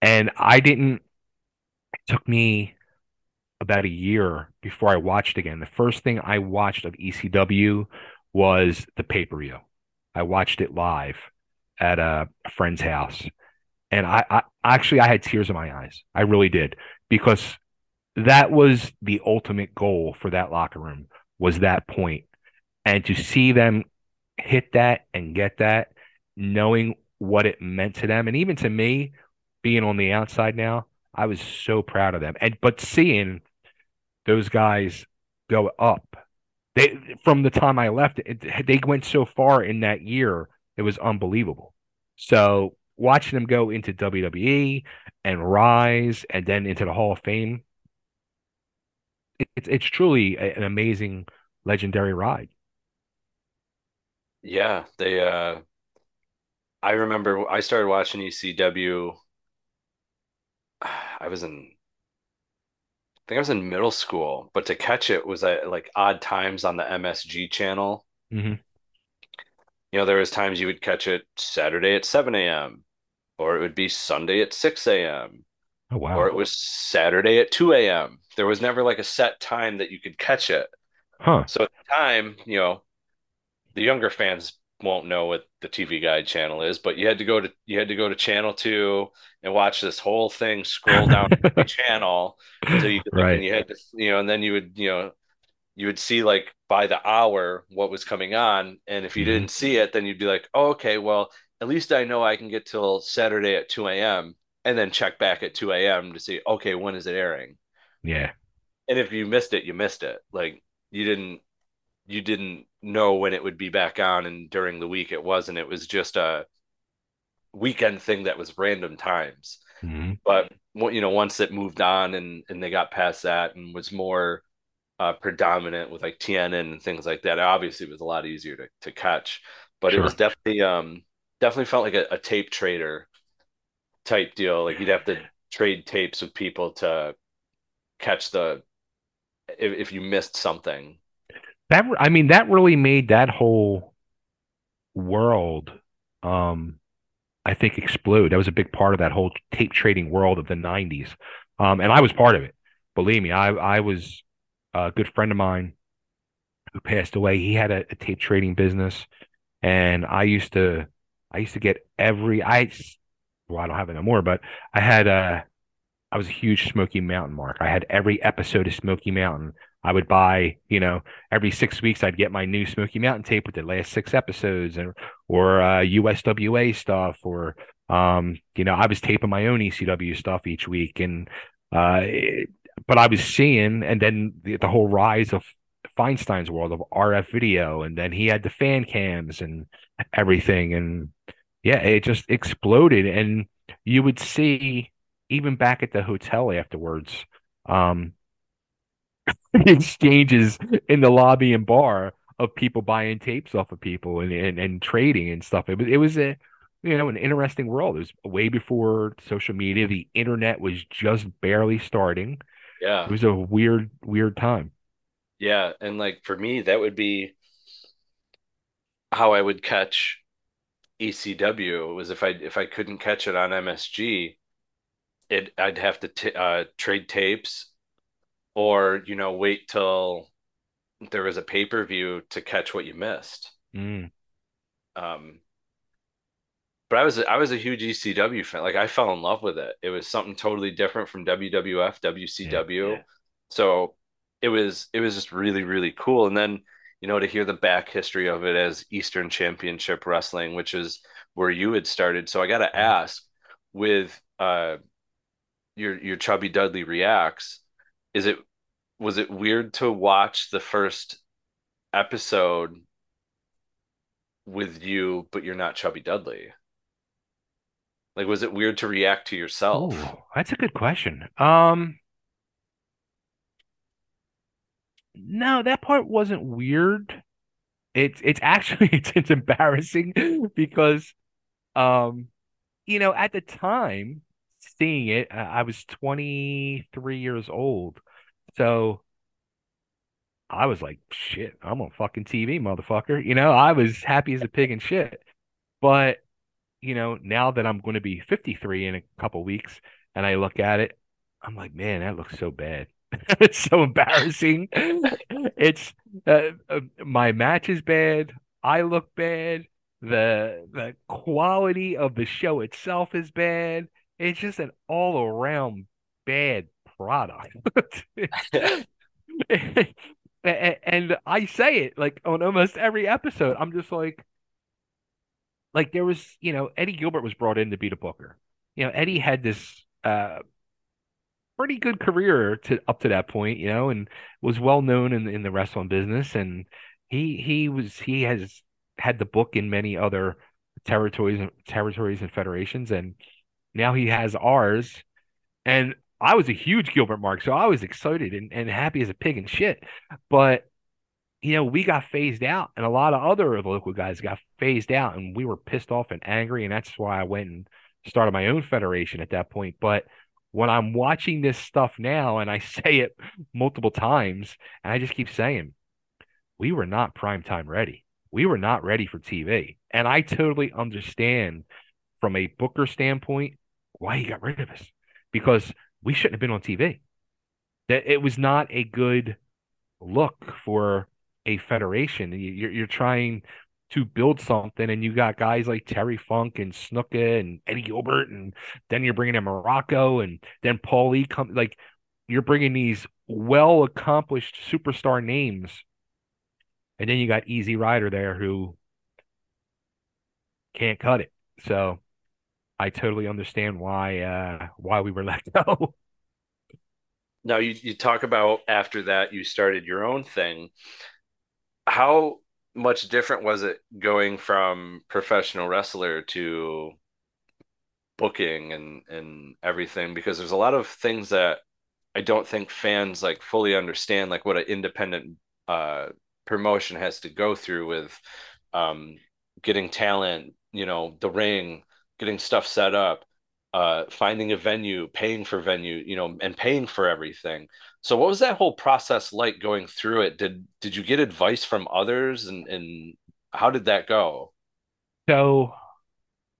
And I didn't, it took me about a year before I watched again. The first thing I watched of ECW was the pay per view. I watched it live at a, friend's house. And I, I actually I had tears in my eyes. I really did because that was the ultimate goal for that locker room was that. And to see them hit that and get that, knowing what it meant to them, and even to me, being on the outside now, I was so proud of them. And but seeing those guys go up, they from the time I left, it, they went so far in that year, it was unbelievable. So watching them go into WWE and rise, and then into the Hall of Fame, it's it's truly an amazing, legendary ride. Yeah, they uh I remember I started watching ECW I was in I think I was in middle school, but to catch it was at like odd times on the MSG channel. Mm-hmm. You know, there was times you would catch it Saturday at 7 a.m. or it would be Sunday at 6 a.m. Oh wow. Or it was Saturday at 2 a.m. There was never like a set time that you could catch it. Huh. So at the time, you know, the younger fans won't know what the TV Guide channel is, but you had to go to you had to go to channel two and watch this whole thing scroll down the channel until you could right. and you had to you know, and then you would, you know, you would see like by the hour what was coming on. And if you mm-hmm. didn't see it, then you'd be like, oh, okay, well, at least I know I can get till Saturday at 2 a.m. and then check back at 2 a.m. to see, okay, when is it airing? Yeah. And if you missed it, you missed it. Like you didn't you didn't know when it would be back on and during the week it wasn't. It was just a weekend thing that was random times. Mm-hmm. But you know, once it moved on and and they got past that and was more uh, predominant with like TNN and things like that, obviously it was a lot easier to to catch. But sure. it was definitely um definitely felt like a, a tape trader type deal. Like you'd have to trade tapes with people to catch the if, if you missed something that I mean that really made that whole world um I think explode. That was a big part of that whole tape trading world of the 90s. Um and I was part of it. Believe me, I I was a good friend of mine who passed away. He had a, a tape trading business and I used to I used to get every I well I don't have it no more, but I had a I was a huge Smoky Mountain mark. I had every episode of Smoky Mountain. I would buy, you know, every six weeks I'd get my new Smoky Mountain tape with the last six episodes, and or uh, USWA stuff, or um, you know, I was taping my own ECW stuff each week, and uh, it, but I was seeing, and then the, the whole rise of Feinstein's world of RF video, and then he had the fan cams and everything, and yeah, it just exploded, and you would see even back at the hotel afterwards. Um, exchanges in the lobby and bar of people buying tapes off of people and, and, and trading and stuff. It was it was a you know an interesting world. It was way before social media. The internet was just barely starting. Yeah. It was a weird, weird time. Yeah. And like for me, that would be how I would catch ECW was if I if I couldn't catch it on MSG, it I'd have to t- uh, trade tapes or you know wait till there was a pay per view to catch what you missed. Mm. Um, but I was I was a huge ECW fan. Like I fell in love with it. It was something totally different from WWF, WCW. Yeah, yeah. So it was it was just really really cool. And then you know to hear the back history of it as Eastern Championship Wrestling, which is where you had started. So I got to mm-hmm. ask with uh your your chubby Dudley reacts is it was it weird to watch the first episode with you but you're not chubby dudley Like, was it weird to react to yourself? Ooh, that's a good question. Um, no, that part wasn't weird. It's it's actually it's, it's embarrassing because um you know at the time seeing it I was 23 years old. So I was like, shit, I'm on fucking TV, motherfucker. You know, I was happy as a pig and shit. But, you know, now that I'm going to be 53 in a couple weeks and I look at it, I'm like, man, that looks so bad. It's so embarrassing. It's uh, uh, my match is bad. I look bad. The the quality of the show itself is bad. It's just an all around bad product. And I say it like on almost every episode. I'm just like, like there was, you know, Eddie Gilbert was brought in to be the booker. You know, Eddie had this uh pretty good career to up to that point, you know, and was well known in in the wrestling business. And he he was he has had the book in many other territories and territories and federations, and now he has ours. And I was a huge Gilbert Mark, so I was excited and, and happy as a pig and shit. But you know, we got phased out, and a lot of other local guys got phased out, and we were pissed off and angry, and that's why I went and started my own federation at that point. But when I'm watching this stuff now, and I say it multiple times, and I just keep saying, we were not prime time ready. We were not ready for TV, and I totally understand from a Booker standpoint why he got rid of us because we shouldn't have been on TV. That it was not a good look for a federation. You're you're trying to build something, and you got guys like Terry Funk and Snuka and Eddie Gilbert, and then you're bringing in Muraco, and then Paulie come like you're bringing these well accomplished superstar names, and then you got Easy Rider there who can't cut it. So I totally understand why uh why we were let go. Now you you talk about after that you started your own thing. How much different was it going from professional wrestler to booking and and everything? Because there's a lot of things that I don't think fans like fully understand, like what an independent uh, promotion has to go through with um, getting talent, you know, the ring, getting stuff set up, uh, finding a venue, paying for venue, you know, and paying for everything. So what was that whole process like going through it? Did did you get advice from others and and how did that go? So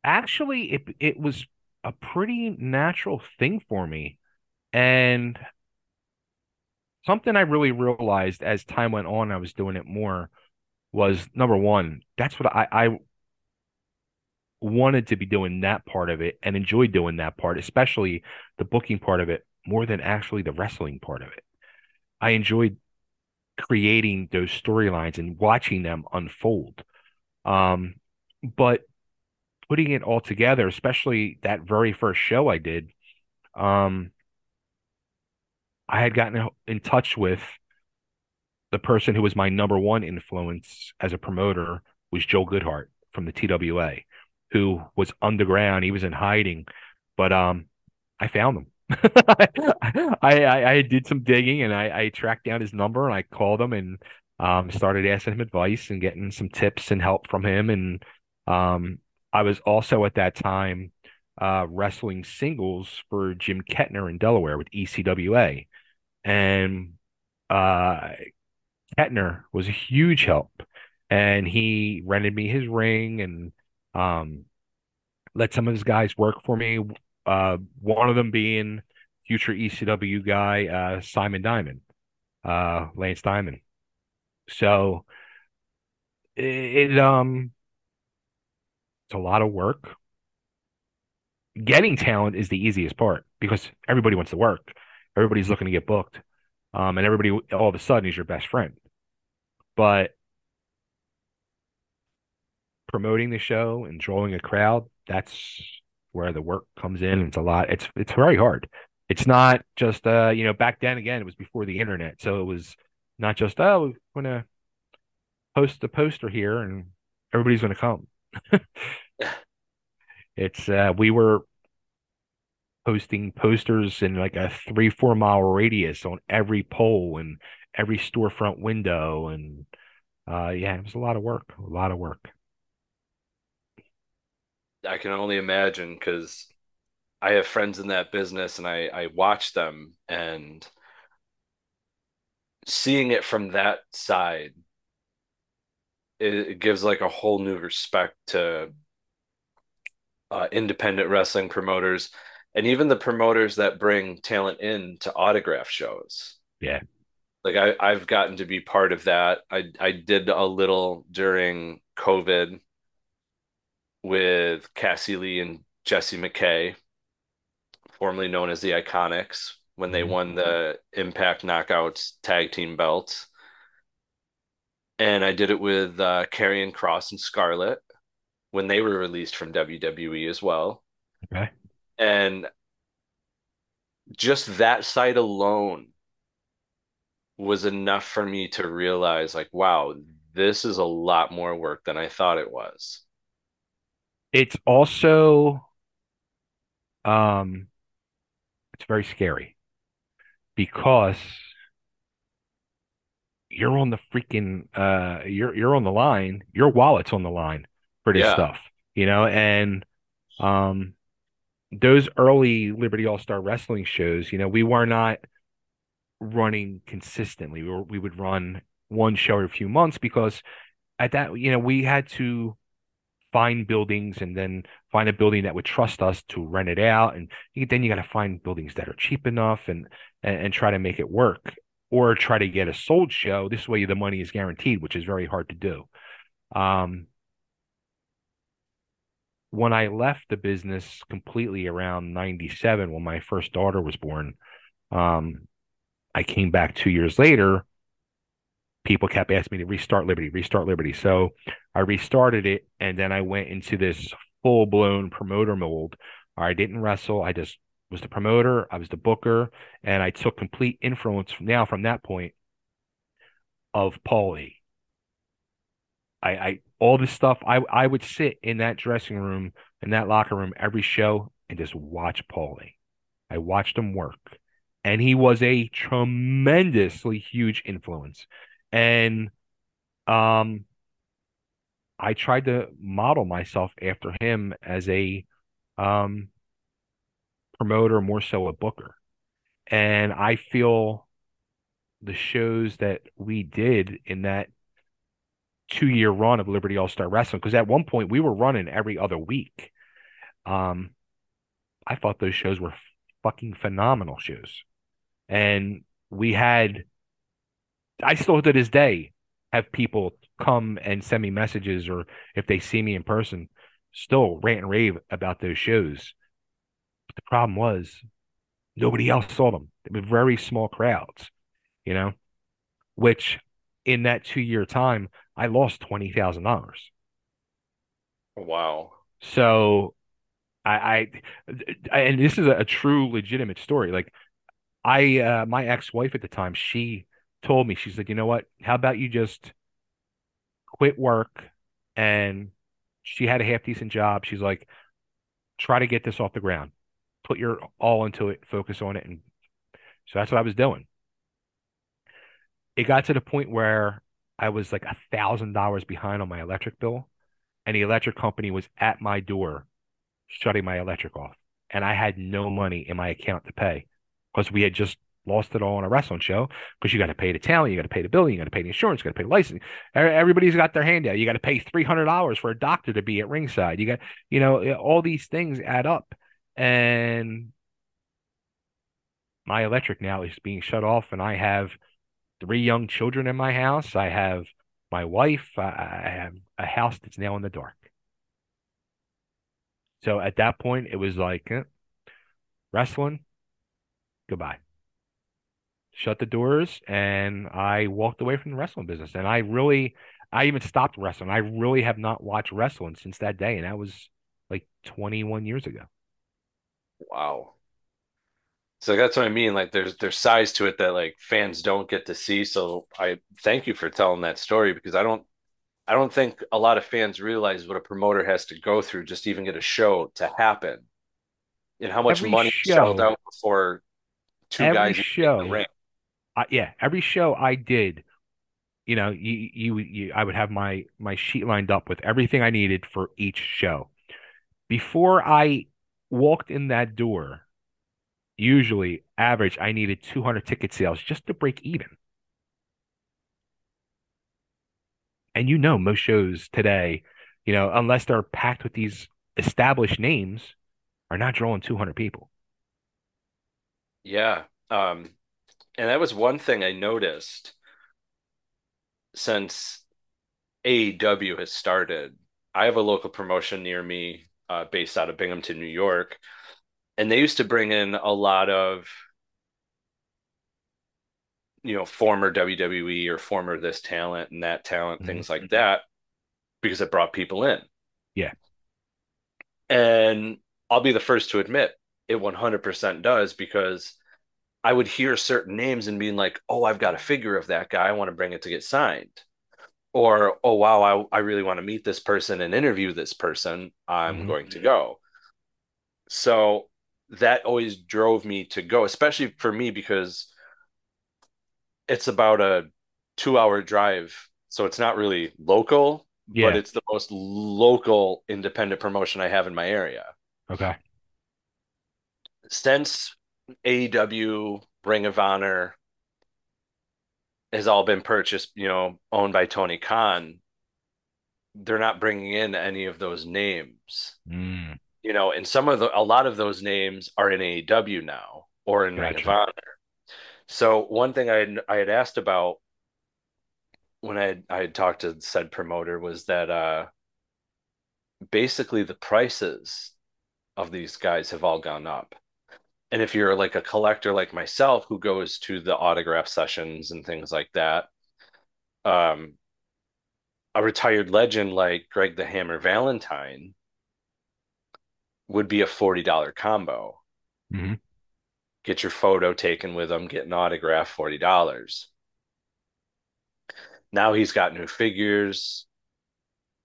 actually it it was a pretty natural thing for me. And something I really realized as time went on, I was doing it more was number one, that's what I, I wanted to be doing that part of it and enjoyed doing that part, especially the booking part of it, more than actually the wrestling part of it. I enjoyed creating those storylines and watching them unfold. Um, but putting it all together, especially that very first show I did, um, I had gotten in touch with the person who was my number one influence as a promoter was Joel Goodhart from the TWA who was underground. He was in hiding, but um, I found him. I, I, I did some digging and I, I tracked down his number and I called him and um started asking him advice and getting some tips and help from him. And um I was also at that time uh wrestling singles for Jim Kettner in Delaware with ECWA and uh Kettner was a huge help. And he rented me his ring and um, let some of his guys work for me. Uh, one of them being future ECW guy uh, Simon Diamond, uh, Lance Diamond. So it, it um it's a lot of work. Getting talent is the easiest part because everybody wants to work. Everybody's looking to get booked. Um, and everybody all of a sudden is your best friend. But promoting the show and drawing a crowd, that's where the work comes in. It's a lot. It's it's very hard. It's not just uh, you know, back then again, it was before the internet. So it was not just, oh, we're gonna post a poster here and everybody's gonna come. It's uh, we were posting posters in like a three, four mile radius on every pole and every storefront window. And uh, yeah, it was a lot of work, a lot of work. I can only imagine because I have friends in that business and I, I watch them and seeing it from that side, it, it gives like a whole new respect to uh, independent wrestling promoters and even the promoters that bring talent in to autograph shows. Yeah. Like I, I've gotten to be part of that. I, I did a little during COVID with Cassie Lee and Jessie McKay, formerly known as the Iconics, when they Mm-hmm. won the Impact Knockouts tag team belts. And I did it with uh, Karrion Cross and Scarlett when they were released from WWE as well. Okay. And just that side alone was enough for me to realize, like, wow, this is a lot more work than I thought it was. It's also um it's very scary because you're on the freaking uh you're you're on the line, your wallet's on the line for this Yeah. stuff, you know, and um those early Liberty All-Star Wrestling shows, you know, we were not running consistently. We were we would run one show every few months because at that, you know, we had to find buildings and then find a building that would trust us to rent it out. And then you got to find buildings that are cheap enough and, and and try to make it work or try to get a sold show. This way the money is guaranteed which is very hard to do. Um when I left the business completely around 97 when my first daughter was born um I came back 2 years later people kept asking me to restart Liberty, restart Liberty. So I restarted it, and then I went into this full blown promoter mold. I didn't wrestle. I just was the promoter. I was the booker, and I took complete influence from now from that point of Paulie. I, I all this stuff. I I would sit in that dressing room in that locker room every show and just watch Paulie. I watched him work, and he was a tremendously huge influence and um I tried to model myself after him as a um promoter more so a booker. And I feel the shows that we did in that two year run of Liberty All Star Wrestling because at one point we were running every other week. Um I thought those shows were fucking phenomenal shows. And we had I still to this day have people come and send me messages or if they see me in person, still rant and rave about those shows. But the problem was nobody else saw them. They were very small crowds, you know, which in that two year time, I lost twenty thousand dollars. Wow. So I, I and this is a, a true legitimate story. Like I uh my ex-wife at the time, she told me, she said, you know what? How about you just quit work? And she had a half decent job. She's like, try to get this off the ground. Put your all into it, focus on it. And so that's what I was doing. It got to the point where I was like a thousand dollars behind on my electric bill, and the electric company was at my door shutting my electric off. And I had no money in my account to pay because we had just lost it all on a wrestling show because you got to pay the talent, you got to pay the billing, you got to pay the insurance, you got to pay the license. E- Everybody's got their hand out. You got to pay three hundred dollars for a doctor to be at ringside. You got, you know, all these things add up, and my electric now is being shut off, and I have three young children in my house. I have my wife. I I have a house that's now in the dark. So at that point, it was like eh, wrestling, goodbye shut the doors and I walked away from the wrestling business. And I really, I even stopped wrestling. I really have not watched wrestling since that day. And that was like 21 years ago. Wow. So that's what I mean. Like there's there's size to it that like fans don't get to see. So I thank you for telling that story because I don't I don't think a lot of fans realize what a promoter has to go through just to even get a show to happen, and how much Every money show- shelled out before two Every guys get in show- the ring. I, yeah, every show I did, you know, you, you you I would have my my sheet lined up with everything I needed for each show. Before I walked in that door, usually average I needed 200 ticket sales just to break even. And you know, most shows today, you know, unless they're packed with these established names, are not drawing 200 people. Yeah. Um, and that was one thing I noticed since AEW has started. I have a local promotion near me, uh, based out of Binghamton, New York, and they used to bring in a lot of, you know, former WWE or former this talent and that talent, Mhm. things like that, because it brought people in. Yeah. And I'll be the first to admit it 100% does because I would hear certain names and being like, oh, I've got a figure of that guy. I want to bring it to get signed. Or, oh, wow, I, I really want to meet this person and interview this person. I'm Mhm. going to go. So that always drove me to go, especially for me because it's about a two hour drive. So it's not really local, Yeah. but it's the most local independent promotion I have in my area Okay. since AEW, Ring of Honor has all been purchased, you know, owned by Tony Khan, they're not bringing in any of those names, Mm, you know, and some of the, a lot of those names are in AEW now or in Ring of Honor. So one thing I had, I had asked about when I had, I had talked to said promoter was that uh basically the prices of these guys have all gone up. And if you're like a collector like myself who goes to the autograph sessions and things like that, um, a retired legend like Greg the Hammer Valentine would be a $40 combo. Mhm. Get your photo taken with him, get an autograph, $40. Now he's got new figures,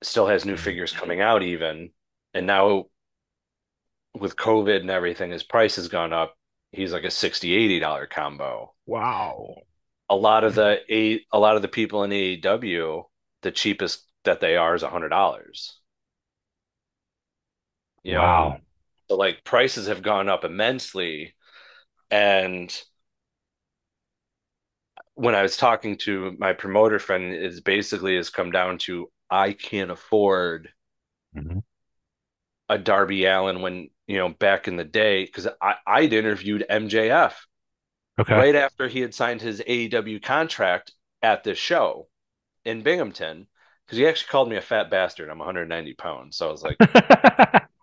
still has new figures coming out even. And now with COVID and everything, his price has gone up. He's like a 60 $80 combo. Wow. A lot of the a a lot of the people in AEW, the cheapest that they are is a hundred dollars. You know, Wow. so like prices have gone up immensely. And when I was talking to my promoter friend, is basically has come down to I can't afford Mhm. a Darby Allin when you know back in the day because I I'd interviewed MJF Okay. right after he had signed his AEW contract at this show in Binghamton because he actually called me a fat bastard. I'm 190 pounds, so I was like,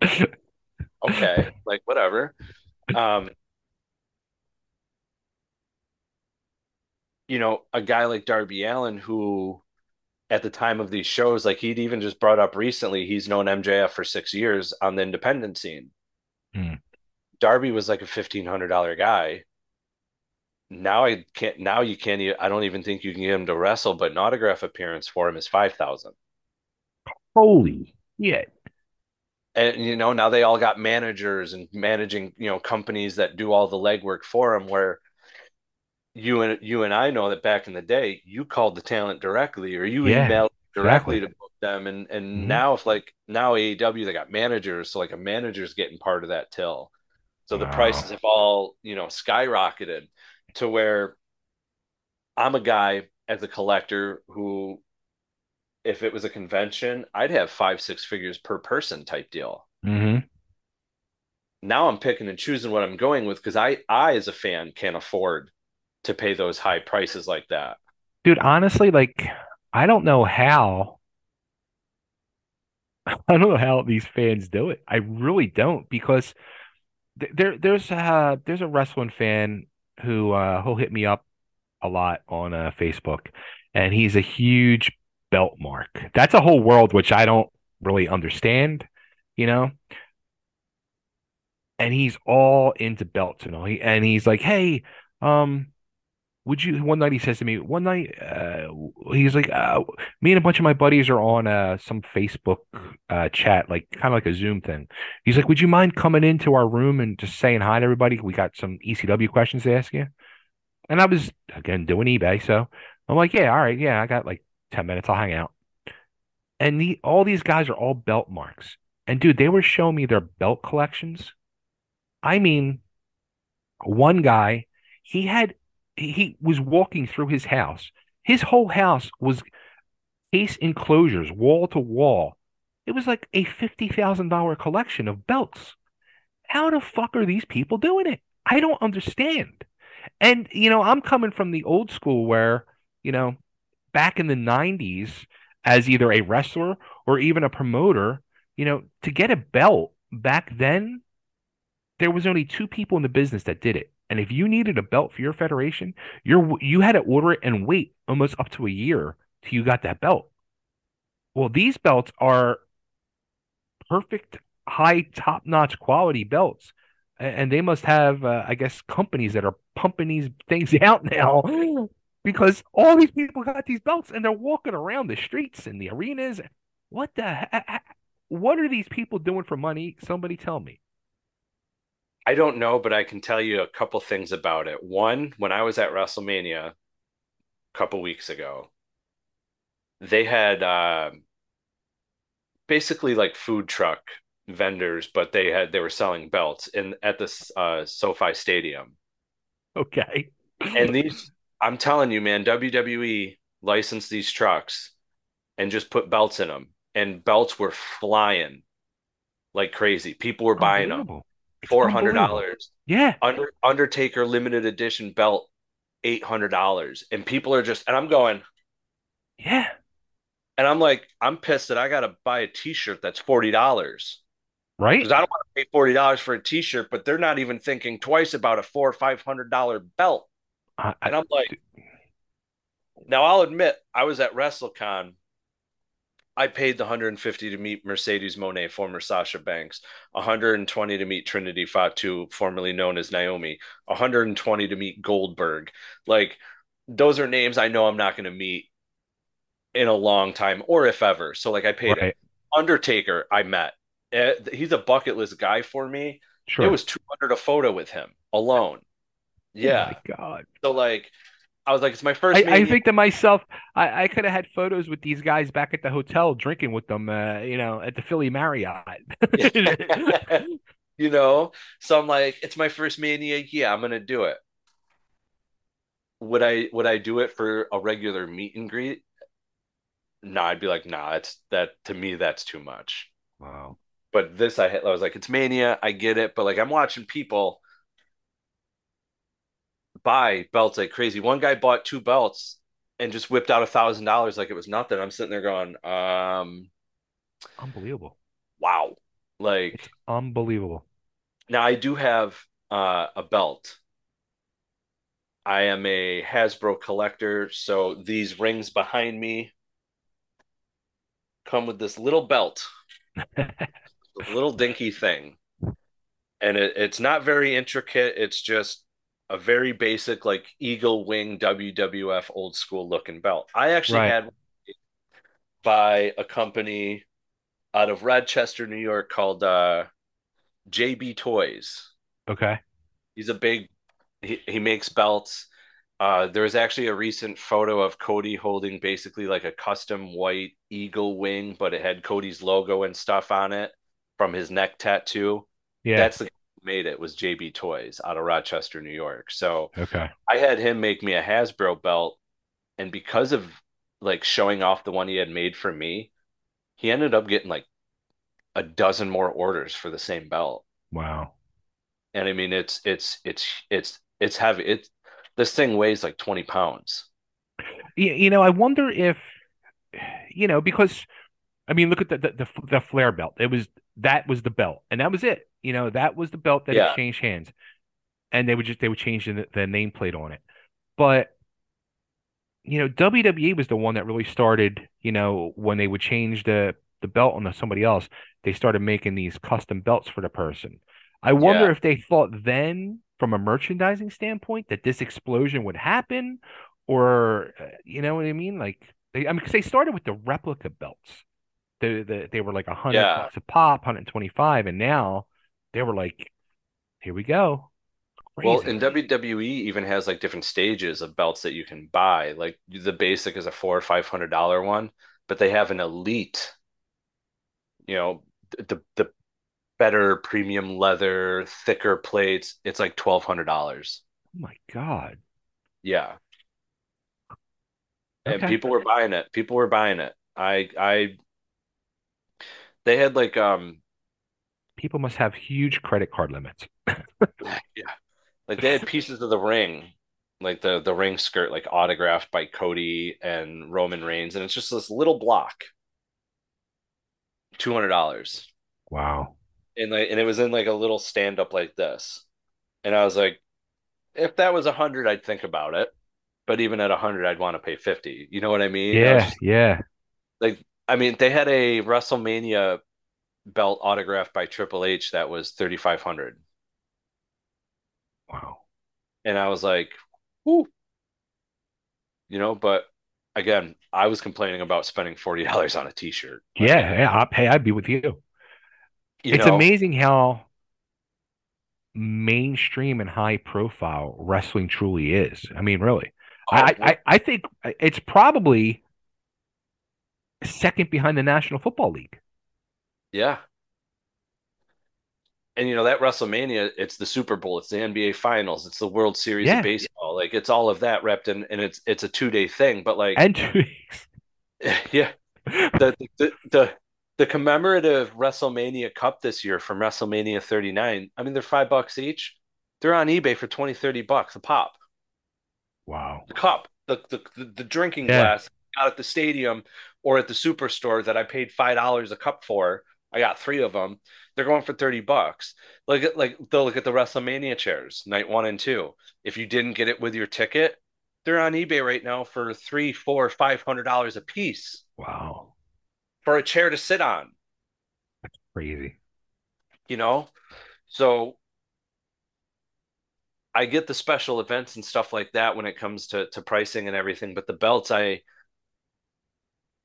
okay, like whatever. Um, you know, a guy like Darby Allin who at the time of these shows, like he'd even just brought up recently, he's known MJF for six years on the independent scene. Hmm. Darby was like a fifteen hundred dollar guy. Now I can't. Now you can't. I don't even think you can get him to wrestle, but an autograph appearance for him is five thousand. Holy shit. And you know now they all got managers and managing you know companies that do all the legwork for them. Where you and you and I know that back in the day, you called the talent directly or you Yeah, emailed directly exactly. to them. And and Mhm. now if like now AEW they got managers, so like a manager's getting part of that till. So the Wow. prices have all you know skyrocketed to where I'm a guy as a collector who, if it was a convention, I'd have five six figures per person type deal mm-hmm. now I'm picking and choosing what I'm going with because I I as a fan can't afford to pay those high prices like that. Dude, honestly, like, I don't know how. I don't know how these fans do it. I really don't because th- there there's uh there's a wrestling fan who uh who'll hit me up a lot on uh, Facebook, and he's a huge belt mark. That's a whole world which I don't really understand, you know. And he's all into belts and all. He, and he's like, "Hey, um, would you one night he says to me one night uh, he's like uh, me and a bunch of my buddies are on uh, some facebook uh, chat like kind of like a zoom thing. He's like would you mind coming into our room and just saying hi to everybody? We got some ecw questions to ask you. And i was again doing ebay so i'm like yeah all right yeah i got like 10 minutes i'll hang out. And the, all these guys are all belt marks. And dude they were showing me their belt collections. I mean one guy he had he was walking through his house. His whole house was case enclosures, wall to wall. It was like a $50,000 collection of belts. How the fuck are these people doing it? I don't understand. And, you know, I'm coming from the old school where, you know, back in the 90s, as either a wrestler or even a promoter, you know, to get a belt back then, there was only two people in the business that did it. And if you needed a belt for your federation, you're you had to order it and wait almost up to a year till you got that belt. Well, these belts are perfect, high, top-notch quality belts, and they must have, uh, I guess, companies that are pumping these things out now because all these people got these belts and they're walking around the streets and the arenas. What the heck? What are these people doing for money? Somebody tell me. I don't know, but I can tell you a couple things about it. One, when I was at WrestleMania a couple weeks ago, they had uh, basically like food truck vendors, but they had they were selling belts in at the uh, SoFi Stadium. Okay. and these, I'm telling you, man, WWE licensed these trucks and just put belts in them, and belts were flying like crazy. People were buying them four hundred dollars. Yeah. Under, Undertaker limited edition belt, eight hundred dollars, and people are just and I'm going, yeah. And I'm like, I'm pissed that I got to buy a T-shirt that's forty dollars. Right. Because I don't want to pay forty dollars for a T-shirt, but they're not even thinking twice about a four or five hundred dollar belt. I, and I'm like, now I'll admit I was at WrestleCon I paid the 150 to meet Mercedes Moné, former Sasha Banks, 120 to meet Trinity Fatu, formerly known as Naomi, 120 to meet Goldberg. Like those are names I know I'm not going to meet in a long time or if ever. So like I paid right. Undertaker I met. Eh, he's a bucket list guy for me. Sure. It was 200 a photo with him alone. Yeah. Oh my god. So like I was like, it's my first. I, I think to myself, I, I could have had photos with these guys back at the hotel drinking with them, uh, you know, at the Philly Marriott. you know, so I'm like, it's my first mania. Yeah, I'm gonna do it. Would I would I do it for a regular meet and greet? No, I'd be like, nah, it's that to me that's too much. Wow. But this I, hit I was like, it's mania. I get it, but like I'm watching people buy belts like crazy. One guy bought two belts and just whipped out a thousand dollars like it was nothing. I'm sitting there going, um, unbelievable. Wow. Like it's unbelievable. Now I do have uh, a belt. I am a Hasbro collector, so these rings behind me come with this little belt, little dinky thing, and it, it's not very intricate. It's just a very basic like eagle wing WWF old school looking belt. I actually right. had by a company out of Rochester, New York called uh, JB Toys. Okay. He's a big he, he makes belts. Uh, there was actually a recent photo of Cody holding basically like a custom white eagle wing, but it had Cody's logo and stuff on it from his neck tattoo. Yeah. That's the made it was JB Toys out of Rochester, New York. So okay, I had him make me a Hasbro belt, and because of like showing off the one he had made for me, he ended up getting like a dozen more orders for the same belt. Wow. And I mean, it's it's it's it's it's heavy. It's this thing weighs like twenty pounds. You know, I wonder if you know because I mean, look at the the, the, the Flair belt. It was that was the belt, and that was it. You know, that was the belt that yeah. exchanged hands, and they would just they would change the, the nameplate on it. But you know, WWE was the one that really started. You know, when they would change the the belt on somebody else, they started making these custom belts for the person. I wonder yeah. if they thought then from a merchandising standpoint that this explosion would happen, or uh, you know what I mean? Like, they, I mean, because they started with the replica belts. The, the, they were like a hundred Yeah. bucks a pop, 125, and now they were like, here we go. Well, Crazy. and WWE even has like different stages of belts that you can buy. Like the basic is a four or five hundred dollar one, but they have an elite, you know, the the better premium leather, thicker plates. It's like twelve hundred dollars. oh my God. Yeah. And people were buying it. People were buying it. I I they had like um People must have huge credit card limits. yeah. Like they had pieces of the ring, like the the ring skirt, like autographed by Cody and Roman Reigns, and it's just this little block. Two hundred dollars. Wow. And like and it was in like a little stand up like this. And I was like, if that was a hundred, I'd think about it. But even at a hundred, I'd want to pay fifty. You know what I mean? Yeah, just- yeah. like I mean, they had a WrestleMania belt autographed by Triple H that was thirty five hundred. Wow. And I was like, whoo. You know, but again, I was complaining about spending forty dollars on a t-shirt. Yeah, yeah. I'll pay. I'd be with you. You it's know, amazing how mainstream and high profile wrestling truly is. I mean, really. Oh, I, I, I think it's probably second behind the National Football League. yeah. And you know that WrestleMania, it's the Super Bowl, it's the NBA Finals, it's the World Series Yeah. of baseball. Like it's all of that wrapped in, and it's it's a two day thing. But like, And two weeks. yeah, the the the the commemorative WrestleMania Cup this year from WrestleMania 39. I mean, they're five bucks each. They're on eBay for 20, 30 bucks a pop. Wow. The cup, the the the, the drinking Yeah. glass out at the stadium or at the superstore that I paid five dollars a cup for. I got three of them. They're going for 30 bucks. Look at like they'll look at the WrestleMania chairs, night one and two. If you didn't get it with your ticket, they're on eBay right now for three, four, five hundred dollars a piece Wow. for a chair to sit on. That's crazy. you know so i get the special events and stuff like that when it comes to to pricing and everything but the belts i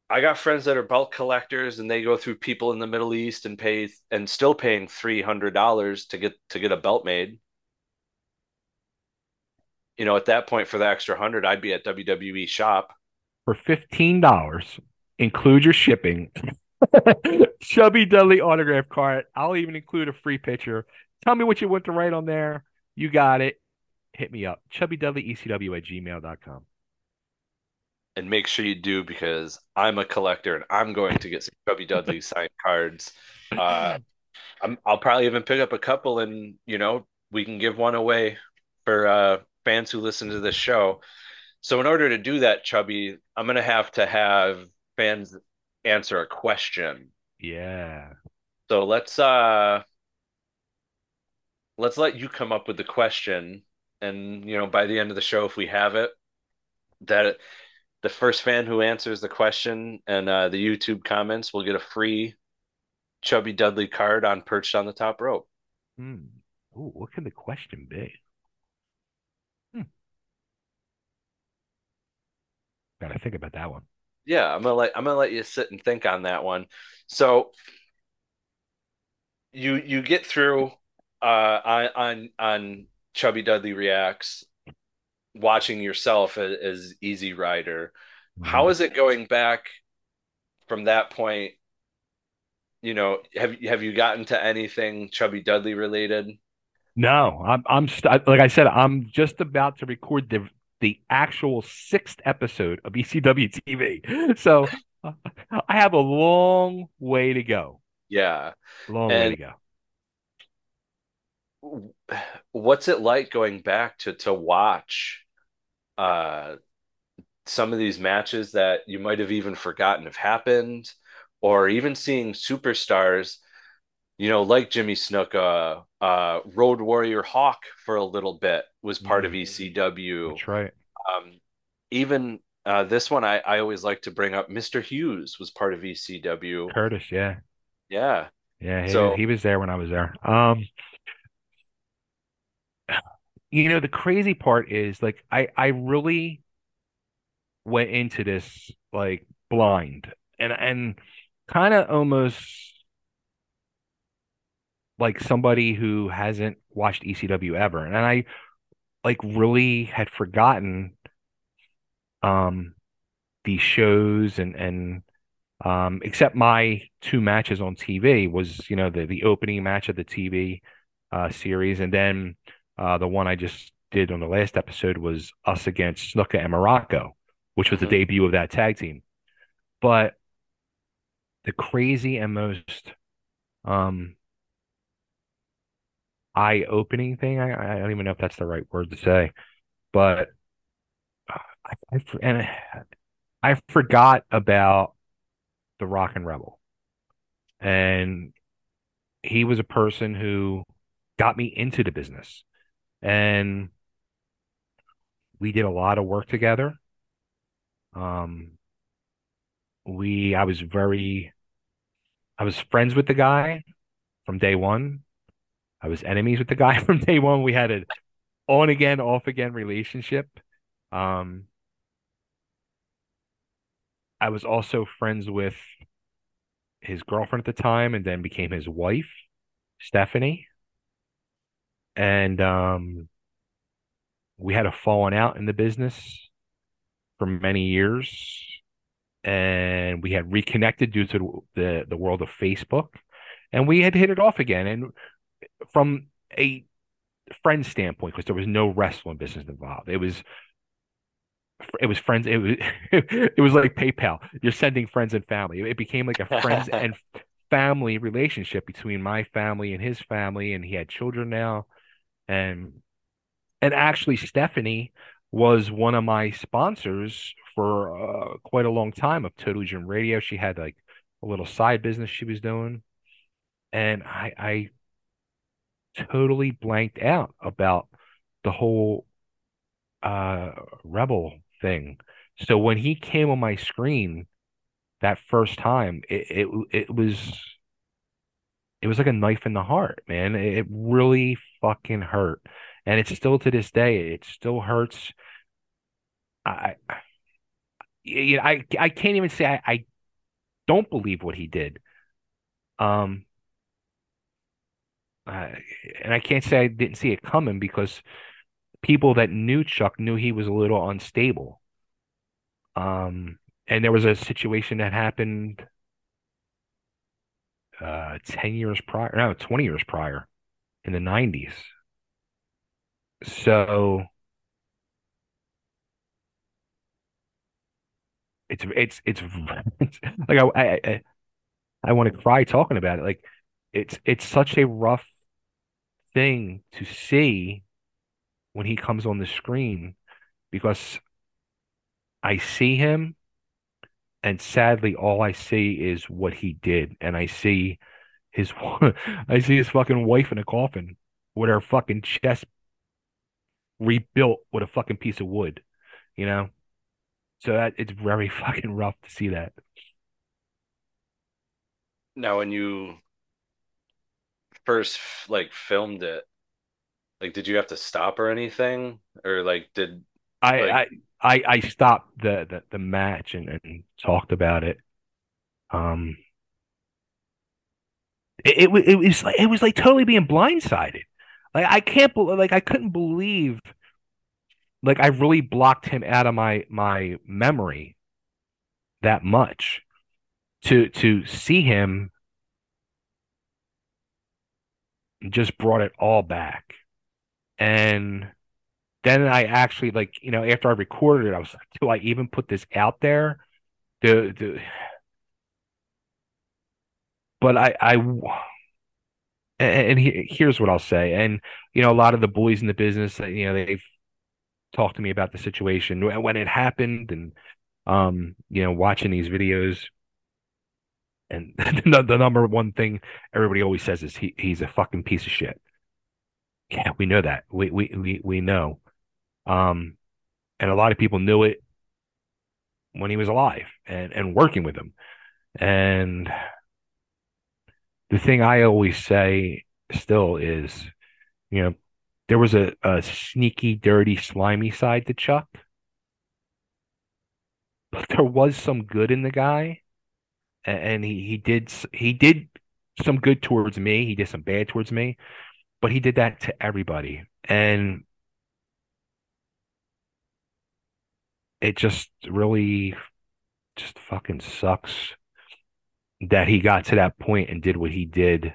i got friends that are belt collectors and they go through people in the middle east and pay and still paying $300 to get to get a belt made you know at that point for the extra 100 i'd be at wwe shop For fifteen dollars, include your shipping. Chubby Dudley autograph card. I'll even include a free picture. Tell me what you want to write on there. You got it. Hit me up. Chubby Dudley ECW at gmail.com. and make sure you do because i'm a collector and i'm going to get some chubby dudley signed cards uh I'm, I'll probably even pick up a couple and you know we can give one away for uh, fans who listen to this show. So in order to do that, Chubby, I'm gonna have to have fans answer a question. Yeah. So let's uh let's let you come up with the question, and you know by the end of the show, if we have it, that the first fan who answers the question and uh, the YouTube comments will get a free Chubby Dudley card on perched on the top rope. Hmm. Ooh, what could the question be? Hmm. Gotta think about that one. Yeah, I'm gonna let I'm gonna let you sit and think on that one. So you you get through uh on on on Chubby Dudley reacts watching yourself as, as Easy Rider. How mm-hmm. is it going back from that point? You know, have have you gotten to anything Chubby Dudley related? No, I'm I'm st like I said, I'm just about to record the the actual sixth episode of ECW TV. So I have a long way to go. Yeah. Long way to go. what's it like going back to to watch uh some of these matches that you might have even forgotten have happened or even seeing superstars you know like Jimmy Snuka uh Road Warrior Hawk for a little bit was part of Mhm. ECW That's right. um even uh this one I I always like to bring up Mr. Hughes was part of ECW Curtis, yeah. yeah Yeah, he, So- was, he was there when I was there. Um you know, the crazy part is like I I really went into this like blind and and kind of almost like somebody who hasn't watched ECW ever. And I like really had forgotten um these shows and and um except my two matches on TV was, you know, the the opening match of the TV uh series and then uh the one I just did on the last episode was us against Snuka and Muraco, which was the debut of that tag team. But the crazy and most um eye-opening thing. I, I don't even know if that's the right word to say, but uh, I, I and I forgot about the Rockin' Rebel, and he was a person who got me into the business, and we did a lot of work together. Um, we I was very I was friends with the guy from day one. I was enemies with the guy from day one. We had an on again, off again relationship. Um, I was also friends with his girlfriend at the time and then became his wife, Stephanie. And um, we had a falling out in the business for many years. And we had reconnected due to the, the world of Facebook. And we had hit it off again. And from a friend standpoint, because there was no wrestling business involved, it was it was friends. It was it was like PayPal. You're sending friends and family. It became like a friends and family relationship between my family and his family, and he had children now, and and actually Stephanie was one of my sponsors for uh, quite a long time of Total Gym Radio. She had like a little side business she was doing, and I I totally blanked out about the whole uh Rebel thing. So when he came on my screen that first time, it it, it was it was like a knife in the heart, man. It really fucking hurt. And it's still to this day, it still hurts. I you know, I I can't even say I, I don't believe what he did. Um uh, and I can't say I didn't see it coming because people that knew Chuck knew he was a little unstable. Um, and there was a situation that happened uh 10 years prior, no, 20 years prior in the 90s. So it's it's it's, it's like I I I, I want to cry talking about it. Like it's it's such a rough thing to see when he comes on the screen because I see him and sadly all I see is what he did and I see his I see his fucking wife in a coffin with her fucking chest rebuilt with a fucking piece of wood, you know? So that it's very fucking rough to see that. Now, when you first like filmed it, like did you have to stop or anything, or like did I Like- I I I stopped the the, the match and, and talked about it. Um it, it it was like it was like totally being blindsided. Like I can't bel like I couldn't believe like I really blocked him out of my my memory that much to to see him just brought it all back. And then I actually like, you know, after I recorded it, I was like, do I even put this out there? Do, do... But I, I, and, he, here's what I'll say. And, you know, a lot of the boys in the business, you know, they've talked to me about the situation when it happened and, um, you know, watching these videos. And the, the number one thing everybody always says is he, he's a fucking piece of shit. Yeah, we know that. We, we, we, we know. Um, and a lot of people knew it when he was alive and, and working with him. And the thing I always say still is, you know, there was a, a sneaky, dirty, slimy side to Chuck. But there was some good in the guy. And he, he did he did some good towards me. He did some bad towards me, but he did that to everybody. And it just really just fucking sucks that he got to that point and did what he did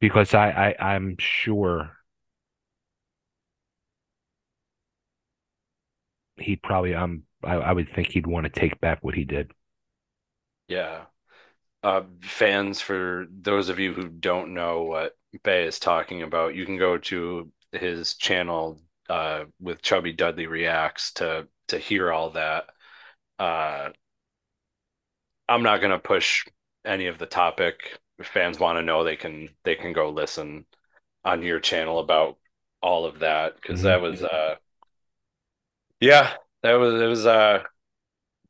because I, I I'm sure he'd probably um I, I would think he'd want to take back what he did. Yeah. Uh, fans, for those of you who don't know what Bay is talking about, you can go to his channel uh, with Chubby Dudley Reacts to to hear all that. Uh, I'm not gonna push any of the topic. If fans want to know, they can they can go listen on your channel about all of that because mm-hmm. that was uh yeah that was it was uh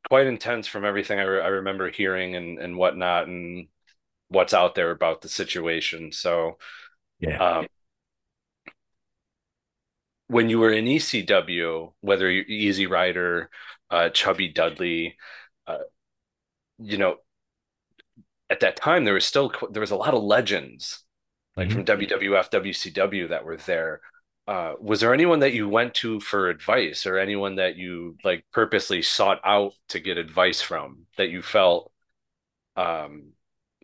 quite intense from everything I, re- I remember hearing and and whatnot and what's out there about the situation so yeah um when you were in ECW, whether you're Easy Rider, uh, Chubby Dudley, uh, you know, at that time there was still there was a lot of legends like mm-hmm. from WWF, WCW that were there. Uh, was there anyone that you went to for advice, or anyone that you like purposely sought out to get advice from that you felt um,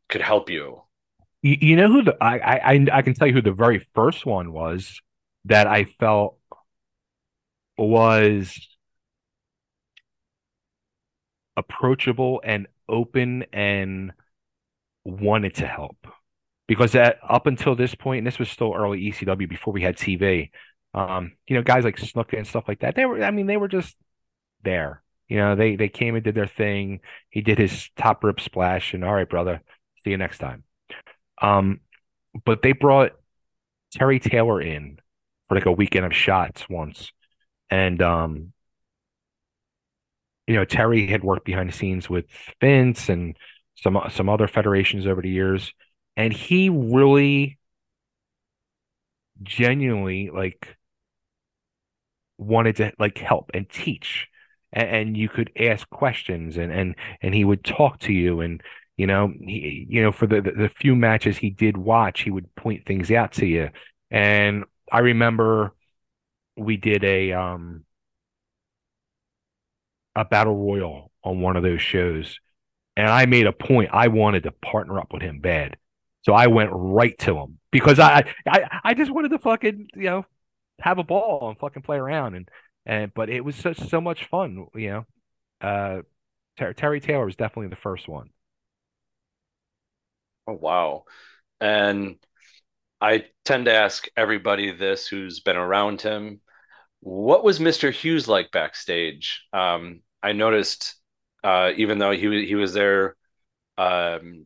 could help you? You, you know who the I, I I can tell you who the very first one was that I felt was approachable and open and wanted to help because that up until this point, and this was still early ECW before we had TV. Um, you know, guys like Snuka and stuff like that. They were, I mean, they were just there. You know, they they came and did their thing. He did his top rip splash, and all right, brother, see you next time. Um, but they brought Terry Taylor in for like a weekend of shots once. And um you know, Terry had worked behind the scenes with Vince and some some other federations over the years, and he really genuinely like wanted to like help and teach and, and, you could ask questions and and and he would talk to you and you know he you know for the, the the few matches he did watch he would point things out to you. And I remember we did a um a battle royal on one of those shows, and I made a point. I wanted to partner up with him bad, so I went right to him because I I I just wanted to fucking you know have a ball and fucking play around and and but it was such so much fun, you know. Uh, Ter- Terry Taylor was definitely the first one. Oh wow, and I tend to ask everybody this who's been around him. What was Mr. Hughes like backstage? Um, I noticed, uh, even though he he was there um,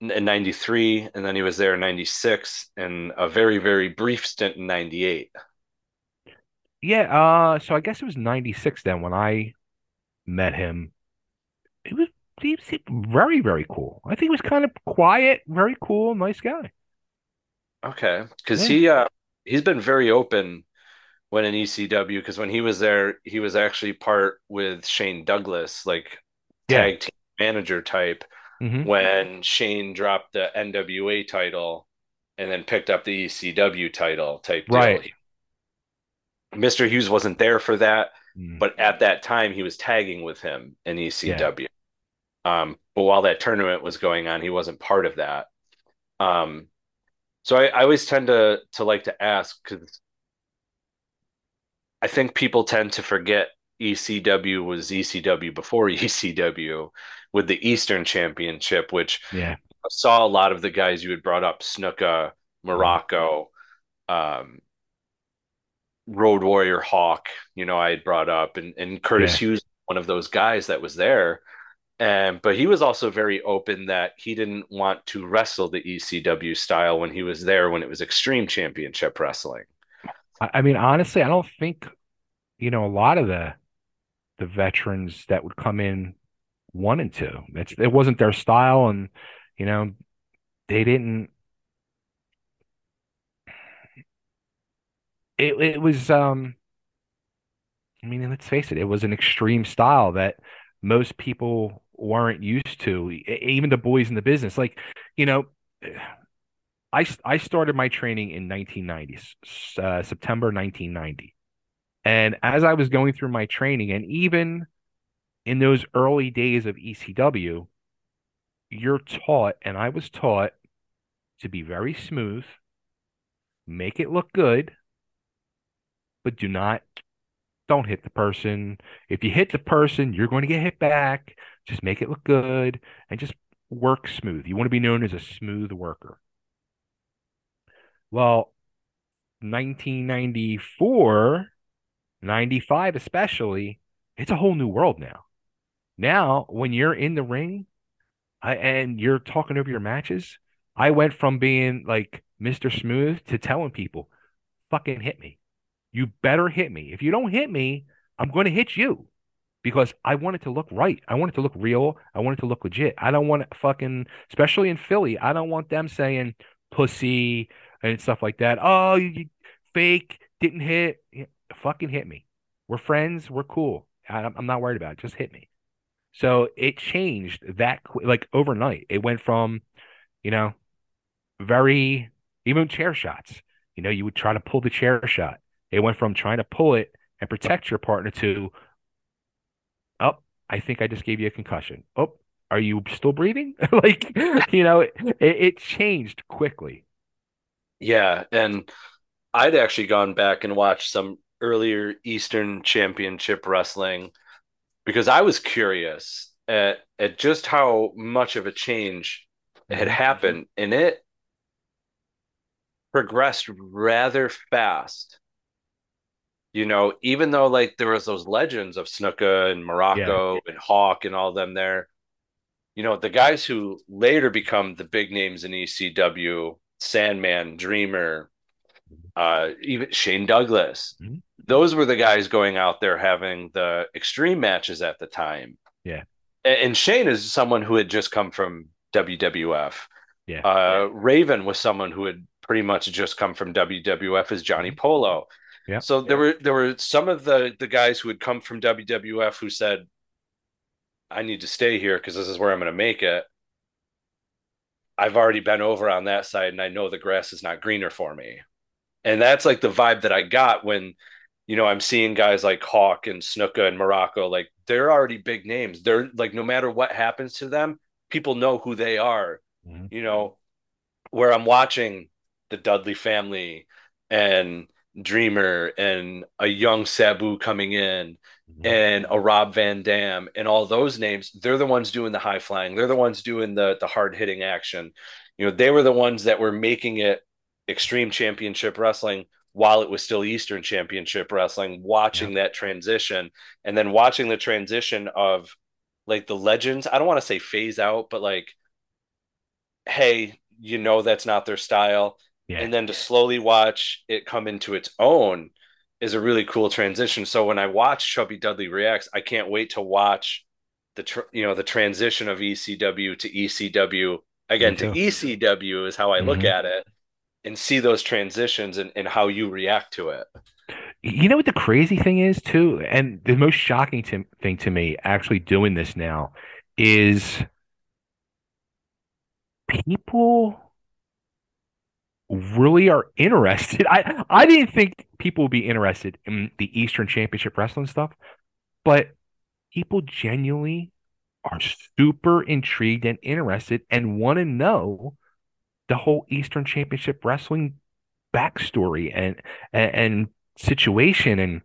in '93, and then he was there in '96, and a very very brief stint in '98. Yeah, uh, so I guess it was '96 then when I met him. He was he was very very cool. I think he was kind of quiet, very cool, nice guy. Okay, because yeah. he uh, he's been very open when in ECW because when he was there, he was actually part with Shane Douglas, like tag team manager type. Mm-hmm. When Shane dropped the NWA title and then picked up the ECW title type deal. Right. Mr. Hughes wasn't there for that, mm. but at that time he was tagging with him in ECW. Yeah. Um, but while that tournament was going on, he wasn't part of that. Um, so I, I always tend to to like to ask because I think people tend to forget ECW was ECW before ECW with the Eastern Championship, which yeah saw a lot of the guys you had brought up, Snuka, Muraco, um, Road Warrior Hawk, you know, I had brought up, and, and Curtis yeah. Hughes, one of those guys that was there. And but he was also very open that he didn't want to wrestle the ECW style when he was there when it was Extreme Championship Wrestling. I mean, honestly, I don't think you know a lot of the the veterans that would come in wanted to. It's it wasn't their style, and you know they didn't. it it was um I mean, let's face it, it was an extreme style that most people weren't used to, even the boys in the business. Like, you know, I I started my training in 1990, uh, September 1990. And as I was going through my training, and even in those early days of ECW, you're taught, and I was taught to be very smooth, make it look good, but do not don't hit the person. If you hit the person, you're going to get hit back. Just make it look good and just work smooth. You want to be known as a smooth worker. Well, 1994, 95 especially, it's a whole new world now. Now, when you're in the ring uh, and you're talking over your matches, I went from being like Mr. Smooth to telling people, fucking hit me. You better hit me. If you don't hit me, I'm going to hit you because I want it to look right. I want it to look real. I want it to look legit. I don't want it fucking, especially in Philly, I don't want them saying pussy and stuff like that. Oh, you, fake, didn't hit. fucking hit me. We're friends. We're cool. I, I'm not worried about it. Just hit me. So it changed that like overnight. It went from, you know, very even chair shots. You know, you would try to pull the chair shot. It went from trying to pull it and protect your partner to, oh, I think I just gave you a concussion. Oh, are you still breathing? like, you know, it, it changed quickly. Yeah. And I'd actually gone back and watched some earlier Eastern Championship wrestling because I was curious at, at just how much of a change had mm-hmm. happened. And it progressed rather fast you know, even though like there was those legends of Snuka and Muraco yeah. and Hawk and all them there, you know, the guys who later become the big names in ECW, Sandman, Dreamer, uh, even Shane Douglas, mm-hmm. those were the guys going out there having the extreme matches at the time. Yeah. And, Shane is someone who had just come from WWF. Yeah. Uh, yeah. Raven was someone who had pretty much just come from WWF as Johnny mm-hmm. Polo. Yeah. So there were there were some of the the guys who had come from WWF who said, "I need to stay here because this is where I'm going to make it." I've already been over on that side, and I know the grass is not greener for me. And that's like the vibe that I got when, you know, I'm seeing guys like Hawk and Snuka and Muraco, Like they're already big names. They're like no matter what happens to them, people know who they are. Mm-hmm. You know, where I'm watching the Dudley family and Dreamer and a young Sabu coming in mm-hmm. and a Rob Van Dam and all those names, they're the ones doing the high flying. They're the ones doing the the hard hitting action. You know, they were the ones that were making it extreme championship wrestling while it was still Eastern Championship Wrestling, watching yeah. that transition and then watching the transition of like the legends. I don't want to say phase out, but like, hey, you know, that's not their style. Yeah. And then to slowly watch it come into its own is a really cool transition. So when I watch Chubby Dudley reacts, I can't wait to watch the tr- you know the transition of ECW to ECW again to ECW is how I look mm-hmm. at it and see those transitions and, and how you react to it. You know what the crazy thing is too, and the most shocking to, thing to me actually doing this now is people really are interested. I I didn't think people would be interested in the Eastern Championship Wrestling stuff, but people genuinely are super intrigued and interested and want to know the whole Eastern Championship Wrestling backstory and, and, and situation and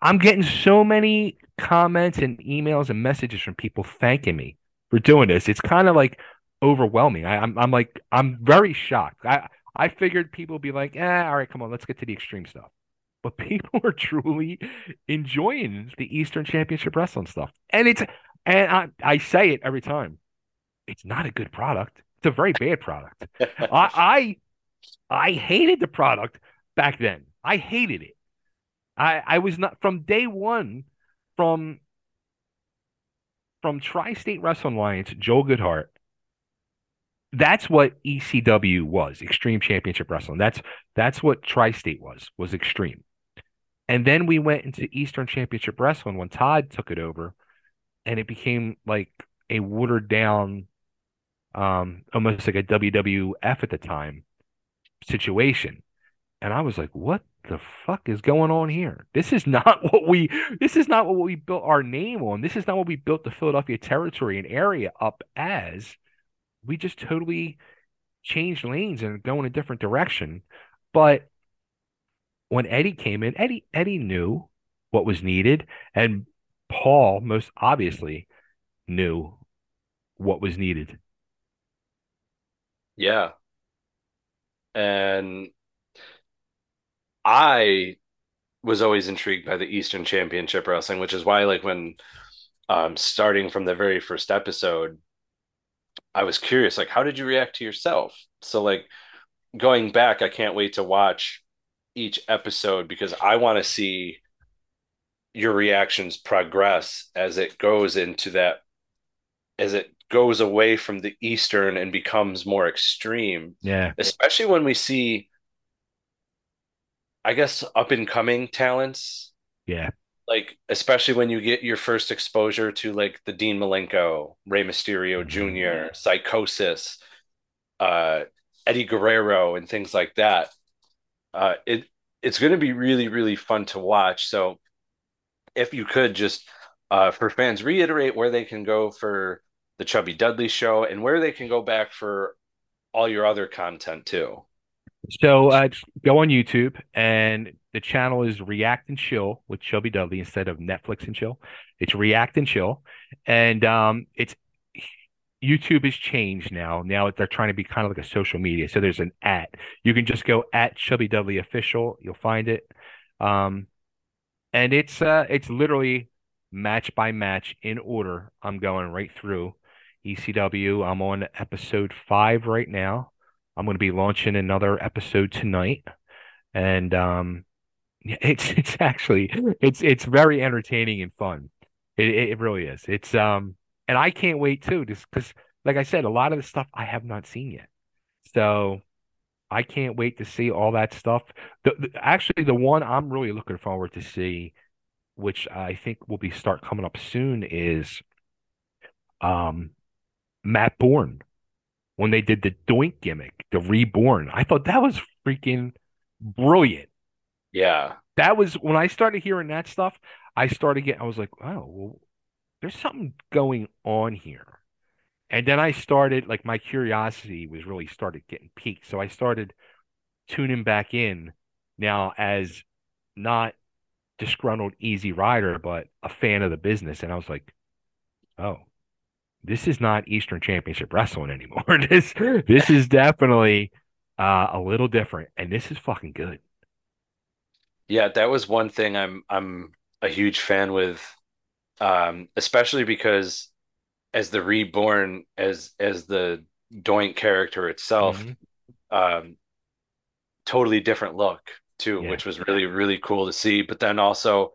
I'm getting so many comments and emails and messages from people thanking me for doing this. It's kind of like overwhelming. I, am I'm, I'm like I'm very shocked. I I figured people would be like, eh, all right, come on, let's get to the extreme stuff. But people are truly enjoying the Eastern Championship Wrestling stuff. And it's and I, I say it every time. It's not a good product. It's a very bad product. I, I I hated the product back then. I hated it. I I was not from day one from from Tri-State Wrestling Alliance, Joel Goodhart that's what ECW was, Extreme Championship Wrestling. That's that's what Tri-State was, was Extreme. And then we went into Eastern Championship Wrestling when Tod took it over, and it became like a watered down, um, almost like a WWF at the time situation. And I was like, what the fuck is going on here? This is not what we this is not what we built our name on. This is not what we built the Philadelphia territory and area up as. We just totally changed lanes and go in a different direction. But when Eddie came in, Eddie Eddie knew what was needed, and Paul most obviously knew what was needed. Yeah. And I was always intrigued by the Eastern Championship Wrestling, which is why, like, when um, starting from the very first episode, I was curious, like, how did you react to yourself? So, like, going back, I can't wait to watch each episode because I want to see your reactions progress as it goes into that, as it goes away from the Eastern and becomes more extreme. Yeah. Especially when we see I guess up and coming talents. Yeah. Like especially when you get your first exposure to like the Dean Malenko, Rey Mysterio Mm-hmm. Jr., Psicosis, uh, Eddie Guerrero, and things like that. Uh, it it's going to be really really fun to watch. So if you could just uh, for fans reiterate where they can go for the Chubby Dudley show and where they can go back for all your other content too. So uh, go on YouTube, and the channel is React and Chill with Chubby Dudley instead of Netflix and Chill. It's React and Chill, and um, it's YouTube has changed now. Now they're trying to be kind of like a social media. So there's an at. You can just go at Chubby Dudley official. You'll find it. Um, and it's uh it's literally match by match in order. I'm going right through ECW. I'm on episode five right now. I'm going to be launching another episode tonight, and um, it's it's actually it's it's very entertaining and fun. It it really is. It's um, and I can't wait too, just because, like I said, a lot of the stuff I have not seen yet, so I can't wait to see all that stuff. The, the actually the one I'm really looking forward to see, which I think will be start coming up soon, is um Matt Borne when they did the Doink gimmick, the Reborn. I thought that was freaking brilliant. Yeah. That was when I started hearing that stuff, I started getting, I was like, oh, well, there's something going on here. And then I started, like, my curiosity was really started getting piqued. So I started tuning back in now as not disgruntled easy rider, but a fan of the business. And I was like, oh, this is not Eastern Championship Wrestling anymore. This this is definitely uh, a little different, and this is fucking good. Yeah, that was one thing I'm I'm a huge fan with, um, especially because as the reborn as as the Doink character itself, Mhm. um, totally different look too, Yeah. which was really really cool to see. But then also,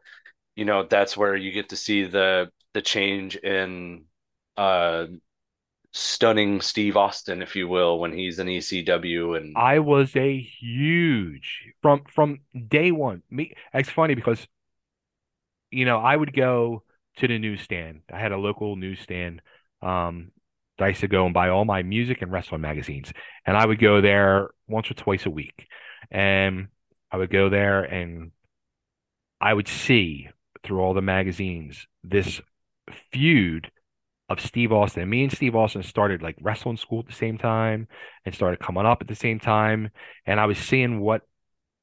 you know, that's where you get to see the the change in uh stunning Steve Austin, if you will, when he's in ECW and I was a huge from from day one. Me, it's funny because you know I would go to the newsstand. I had a local newsstand. Um, I used to go and buy all my music and wrestling magazines, and I would go there once or twice a week, and I would go there and I would see through all the magazines this feud of Steve Austin. Me and Steve Austin started like wrestling school at the same time and started coming up at the same time. And I was seeing what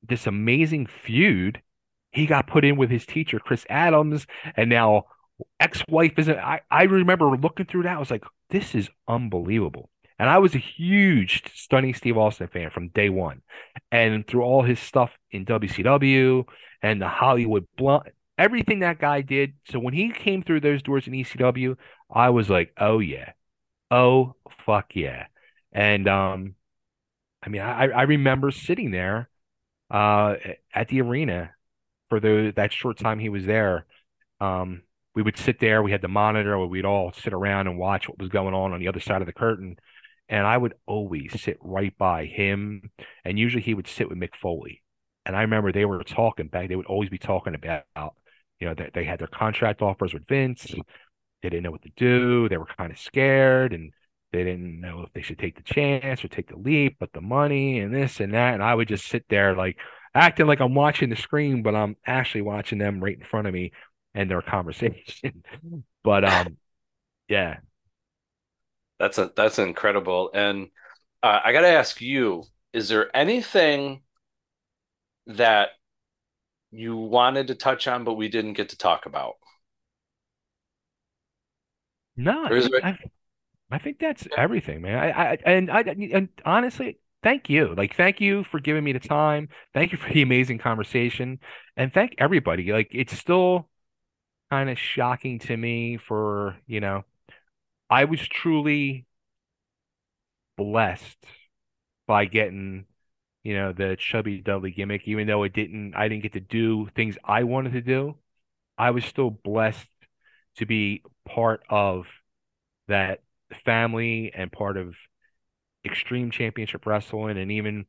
this amazing feud he got put in with his teacher, Chris Adams, and now ex-wife isn't I, I remember looking through that. I was like, this is unbelievable. And I was a huge stunning Steve Austin fan from day one. And through all his stuff in WCW and the Hollywood Blonds, everything that guy did. So when he came through those doors in ECW, I was like, oh yeah. Oh fuck yeah. And um I mean I I remember sitting there uh at the arena for the that short time he was there. Um we would sit there, we had the monitor we'd all sit around and watch what was going on on the other side of the curtain. and I would always sit right by him, and usually he would sit with Mick Foley. And I remember they were talking back; they would always be talking about, you know, that they had their contract offers with Vince. They didn't know what to do. They were kind of scared, and they didn't know if they should take the chance or take the leap, but the money and this and that. And I would just sit there like acting like I'm watching the screen, but I'm actually watching them right in front of me and their conversation. but um, yeah, that's a that's incredible. And uh, I got to ask you: Is there anything that you wanted to touch on, but we didn't get to talk about? No, I I think that's everything, man. I, I and I and honestly, thank you. Like, thank you for giving me the time. Thank you for the amazing conversation, and thank everybody. Like, it's still kind of shocking to me for you know, I was truly blessed by getting you know the chubby Dudley gimmick, even though it didn't. I didn't get to do things I wanted to do. I was still blessed to be part of that family and part of Extreme Championship Wrestling and even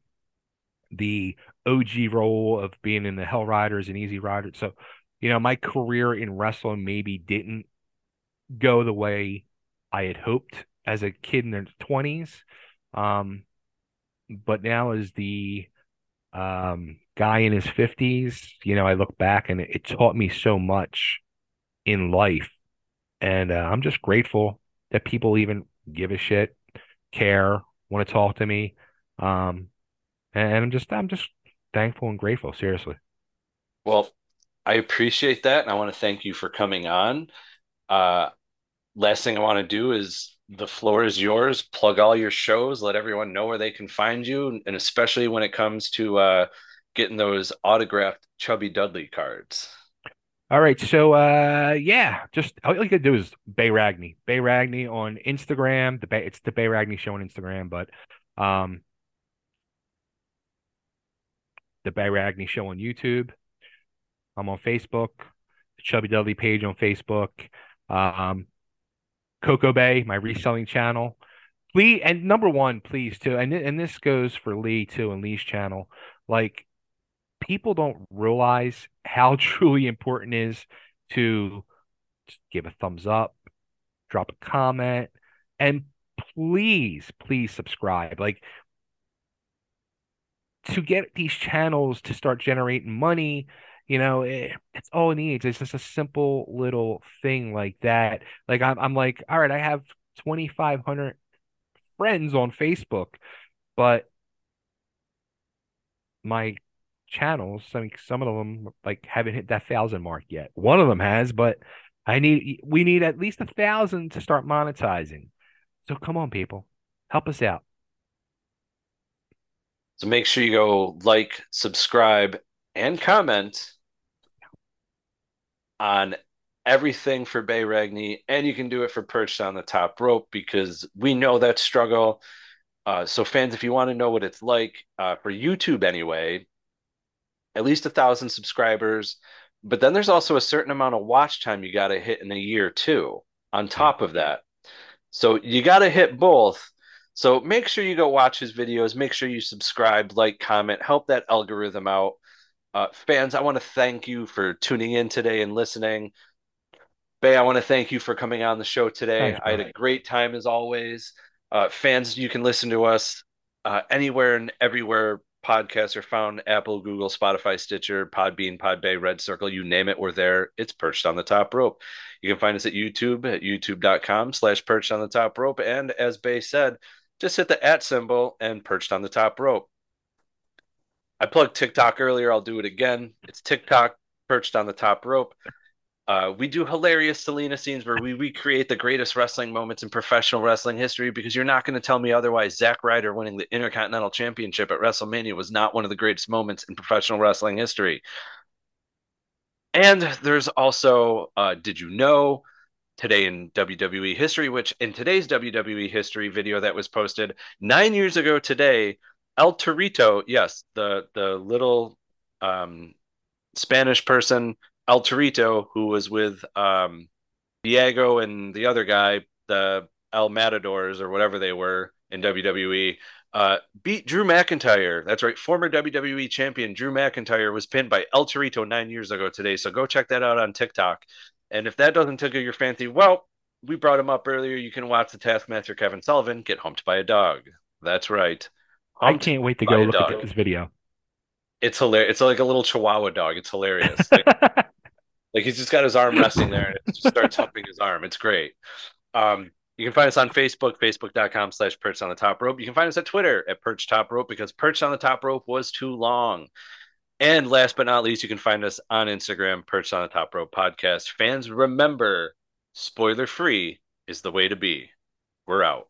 the OG role of being in the Hell Riders and Easy Riders. So, you know, my career in wrestling maybe didn't go the way I had hoped as a kid in the 20s. Um, but now as the um, guy in his 50s, you know, I look back and it, it taught me so much in life. And uh, I'm just grateful that people even give a shit, care, want to talk to me. Um, and I'm just I'm just thankful and grateful, seriously. Well, I appreciate that and I want to thank you for coming on. Uh last thing I want to do is the floor is yours. Plug all your shows, let everyone know where they can find you, and especially when it comes to uh getting those autographed Chubby Dudley cards. All right, so uh, yeah, just all you gotta do is Bay Ragni, Bay Ragni on Instagram. The Bay, it's the Bay Ragni show on Instagram, but um, the Bay Ragni show on YouTube. I'm on Facebook, the Chubby Dudley page on Facebook. Um, Coco Bay, my reselling channel. Lee and number one, please too, and and this goes for Lee too and Lee's channel. Like people don't realize how truly important it is to give a thumbs up, drop a comment, and please, please subscribe. Like to get these channels to start generating money, you know, it, eh, it's all it needs. It's just a simple little thing like that. Like I'm, I'm like, all right, I have 2,500 friends on Facebook, but my channels. I mean, some of them like haven't hit that thousand mark yet. One of them has, but I need we need at least a thousand to start monetizing. So come on, people, help us out. So make sure you go like, subscribe, and comment on everything for Bay Ragni, and you can do it for Perched on the Top Rope because we know that struggle. Uh, so, fans, if you want to know what it's like uh, for YouTube anyway, at least a thousand subscribers. But then there's also a certain amount of watch time you got to hit in a year too, on top of that. So you got to hit both. So make sure you go watch his videos. Make sure you subscribe, like, comment, help that algorithm out. Uh, fans, I want to thank you for tuning in today and listening. Bay, I want to thank you for coming on the show today. Thanks, I had a great time as always. Uh, fans, you can listen to us uh, anywhere and everywhere podcasts are found Apple, Google, Spotify, Stitcher, Podbean, Podbay, Red Circle, you name it, we're there. It's perched on the top rope. You can find us at YouTube at youtube.com slash perched on the top rope. And as Bay said, just hit the at symbol and perched on the top rope. I plugged TikTok earlier. I'll do it again. It's TikTok perched on the top rope. Uh, we do hilarious Selena scenes where we recreate the greatest wrestling moments in professional wrestling history because you're not going to tell me otherwise. Zack Ryder winning the Intercontinental Championship at WrestleMania was not one of the greatest moments in professional wrestling history. And there's also uh, Did You Know? Today in WWE history, which in today's WWE history video that was posted nine years ago today, El Torito, yes, the the little um, Spanish person El Torito, who was with um, Diego and the other guy, the El Matadors or whatever they were, in WWE. Uh, beat Drew McIntyre. That's right. Former WWE champion Drew McIntyre was pinned by El Torito nine years ago today. So go check that out on TikTok. And if that doesn't tickle your fancy, well, we brought him up earlier. You can watch the Taskmaster Kevin Sullivan get humped by a dog. That's right. Humped I can't wait to go look dog. at this video. It's hilarious. It's like a little Chihuahua dog. It's hilarious. Like, like he's just got his arm resting there and it just starts humping his arm. It's great. Um, you can find us on Facebook, facebook.com slash perched on the top rope. You can find us at Twitter at perched top rope because perched on the top rope was too long. And last but not least, you can find us on Instagram, perched on the top rope podcast. Fans, remember, spoiler free is the way to be. We're out.